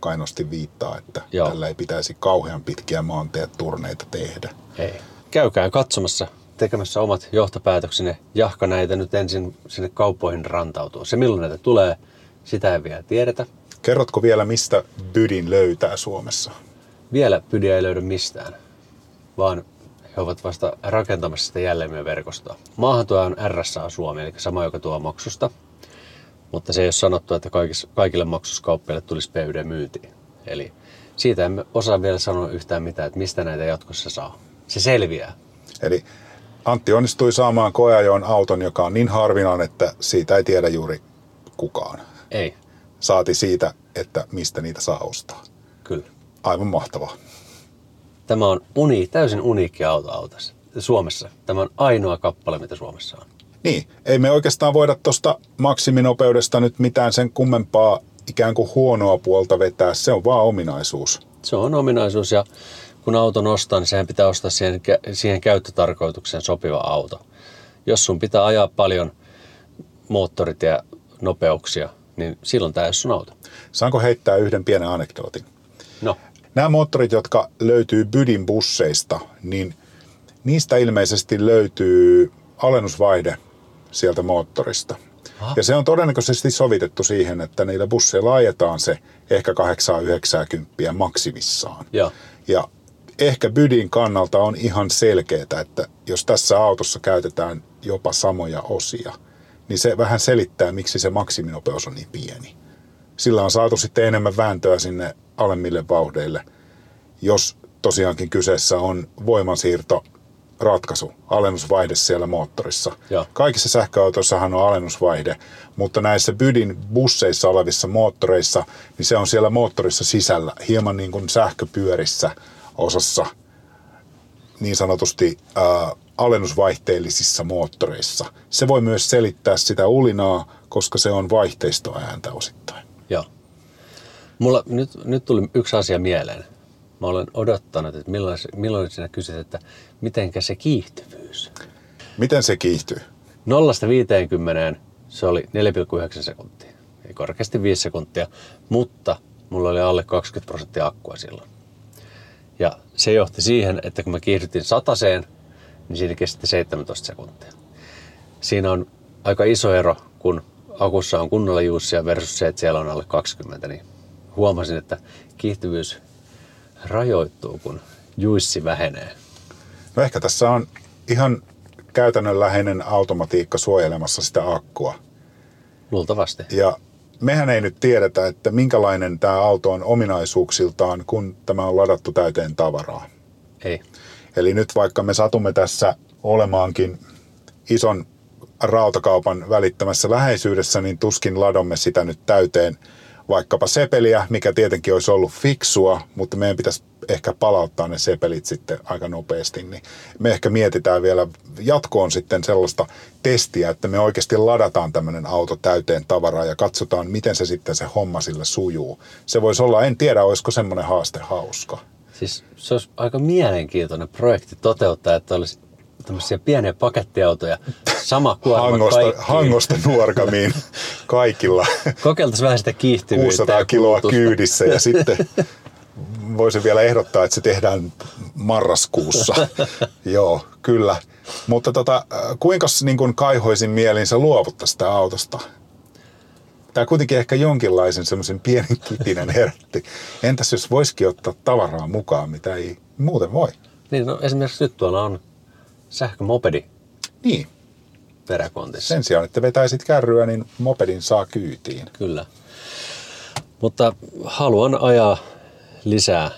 kainosti viittaa, että Joo. tällä ei pitäisi kauhean pitkiä maanteet turneita tehdä. Ei. Käykää katsomassa, tekemässä omat johtopäätöksenne. Jahka näitä nyt ensin sinne kauppoihin rantautuu. Se milloin näitä tulee, sitä ei vielä tiedetä. Kerrotko vielä, mistä bydin löytää Suomessa? Vielä pydiä ei löydy mistään, vaan he ovat vasta rakentamassa sitä jälleenmyöverkostoa. Maahantuoja on RSA Suomi, eli sama, joka tuo maksusta. Mutta se ei ole sanottu, että kaikis, kaikille maksuskauppiaille tulisi PYD myyntiin. Eli siitä emme osaa vielä sanoa yhtään mitään, että mistä näitä jatkossa saa. Se selviää. Eli Antti onnistui saamaan koeajoon auton, joka on niin harvinainen, että siitä ei tiedä juuri kukaan. Ei, Saati siitä, että mistä niitä saa ostaa. kyllä. Aivan mahtavaa. Tämä on uni, täysin uniikki auto autossa. Suomessa. Tämä on ainoa kappale, mitä Suomessa on. Niin, ei me oikeastaan voida tuosta maksiminopeudesta nyt mitään sen kummempaa ikään kuin huonoa puolta vetää. Se on vaan ominaisuus. Se on ominaisuus ja kun auton ostaa, niin sehän pitää ostaa siihen, siihen käyttötarkoitukseen sopiva auto. Jos sun pitää ajaa paljon moottoritie nopeuksia, niin silloin tämä ei ole sun auto. Saanko heittää yhden pienen anekdootin? No, Nämä moottorit, jotka löytyy Bydin busseista, niin niistä ilmeisesti löytyy alennusvaihde sieltä moottorista. Aha. Ja se on todennäköisesti sovitettu siihen, että niillä busseilla ajetaan se ehkä 8-90 maksimissaan. joo. Ja ehkä Bydin kannalta on ihan selkeää, että jos tässä autossa käytetään jopa samoja osia, niin se vähän selittää, miksi se maksiminopeus on niin pieni. Sillä on saatu sitten enemmän vääntöä sinne alemmille vauhdeille, jos tosiaankin kyseessä on voimansiirto ratkaisu, alennusvaihde siellä moottorissa. Joo. Kaikissa sähköautoissahan on alennusvaihde, mutta näissä Bydin busseissa olevissa moottoreissa, niin se on siellä moottorissa sisällä, hieman niin kuin sähköpyörissä osassa niin sanotusti ää, alennusvaihteellisissa moottoreissa. Se voi myös selittää sitä ulinaa, koska se on vaihteistoääntä osittain. Joo. Mulla nyt, nyt tuli yksi asia mieleen. Mä olen odottanut, että milloin, milloin sinä kysyt, että mitenkä se kiihtyvyys. Miten se kiihtyy? Nollasta 50 se oli 4,9 sekuntia. Ei korkeasti 5 sekuntia, mutta mulla oli alle 20 prosenttia akkua silloin. Ja se johti siihen, että kun mä kiihdytin sataseen, niin siinä kesti 17 sekuntia. Siinä on aika iso ero, kun akussa on kunnolla juussia versus se, että siellä on alle 20, niin huomasin, että kiihtyvyys rajoittuu, kun juissi vähenee. No ehkä tässä on ihan käytännönläheinen automatiikka suojelemassa sitä akkua. Luultavasti. Ja mehän ei nyt tiedetä, että minkälainen tämä auto on ominaisuuksiltaan, kun tämä on ladattu täyteen tavaraa. Ei. Eli nyt vaikka me satumme tässä olemaankin ison rautakaupan välittämässä läheisyydessä, niin tuskin ladomme sitä nyt täyteen vaikkapa sepeliä, mikä tietenkin olisi ollut fiksua, mutta meidän pitäisi ehkä palauttaa ne sepelit sitten aika nopeasti. Niin me ehkä mietitään vielä jatkoon sitten sellaista testiä, että me oikeasti ladataan tämmöinen auto täyteen tavaraa ja katsotaan, miten se sitten se homma sillä sujuu. Se voisi olla, en tiedä, olisiko semmoinen haaste hauska. Siis se olisi aika mielenkiintoinen projekti toteuttaa, että olisi tämmöisiä pieniä pakettiautoja. Sama kuorma Hangosta, kaikkiin. Hangosta nuorgamiin kaikilla Kokeiltaisiin vähän sitä kiihtyvyyttä. 600 ja kiloa kyydissä ja sitten voisin vielä ehdottaa, että se tehdään marraskuussa. Joo, kyllä. Mutta tota, kuinka niin kuin kaihoisin mielin sä luovut tästä autosta? Tämä kuitenkin ehkä jonkinlaisen semmoisen pienen kitinen herätti. Entäs jos voisikin ottaa tavaraa mukaan, mitä ei muuten voi? Niin, no esimerkiksi nyt tuolla on sähkömopedi Niin, peräkontissa. sen sijaan, että vetäisit kärryä, niin mopedin saa kyytiin. Kyllä. Mutta haluan ajaa lisää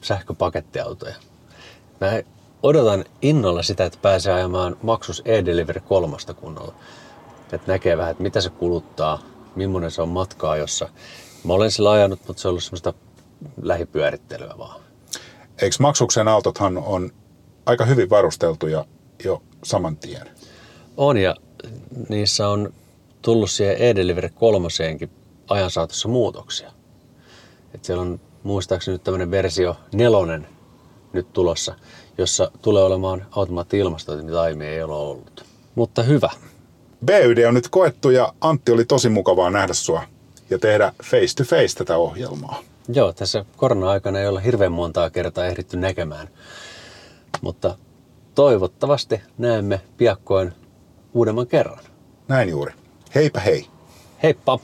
sähköpakettiautoja. Mä odotan innolla sitä, että pääsee ajamaan maksus e-delivery kolmosta kunnolla. Että näkee vähän, että mitä se kuluttaa, millainen se on matkaa, jossa mä olen sillä ajanut, mutta se on ollut semmoista lähipyörittelyä vaan. Eikö maksuksen autothan on aika hyvin varusteltuja jo saman tien? On ja niissä on tullut siihen e-delivery kolmoseenkin ajan saatossa muutoksia. Et siellä on muistaakseni nyt tämmöinen versio nelonen nyt tulossa, jossa tulee olemaan automaatti-ilmastointi, mitä aiemmin ei ole ollut. Mutta hyvä. BYD on nyt koettu ja Antti oli tosi mukavaa nähdä sua ja tehdä face to face tätä ohjelmaa. Joo, tässä korona-aikana ei ole hirveän montaa kertaa ehditty näkemään. Mutta toivottavasti näemme piakkoin uudemman kerran. Näin juuri. Heipä hei. Heippa!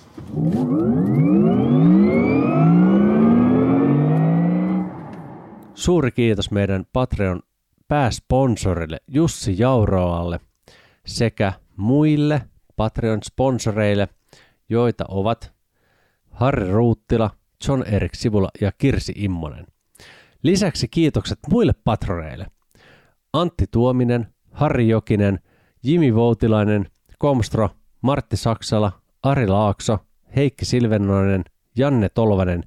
Suuri kiitos meidän Patreon pääsponsorille Jussi Jauroalle sekä muille Patreon-sponsoreille, joita ovat Harri Ruuttila, John Erik Sivula ja Kirsi Immonen. Lisäksi kiitokset muille patroneille. Antti Tuominen, Harri Jokinen, Jimi Voutilainen, Komstro, Martti Saksala, Ari Laakso, Heikki Silvennoinen, Janne Tolvanen,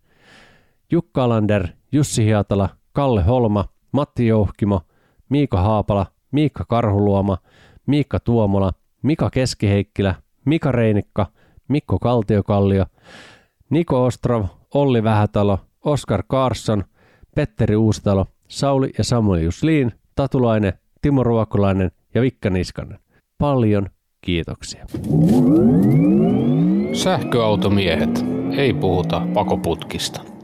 Jukka Alander, Jussi Hiatala, Kalle Holma, Matti Jouhkimo, Miika Haapala, Miikka Karhuluoma, Miikka Tuomola, Mika Keskiheikkilä, Mika Reinikka, Mikko Kaltiokallio, Niko Ostrov, Olli Vähätalo, Oskar Karsson, Petteri Uustalo, Sauli ja Samuel Jusliin, Tatulainen, Timo Ruokolainen ja Vikka Niskanen. Paljon kiitoksia. Sähköautomiehet. Ei puhuta pakoputkista.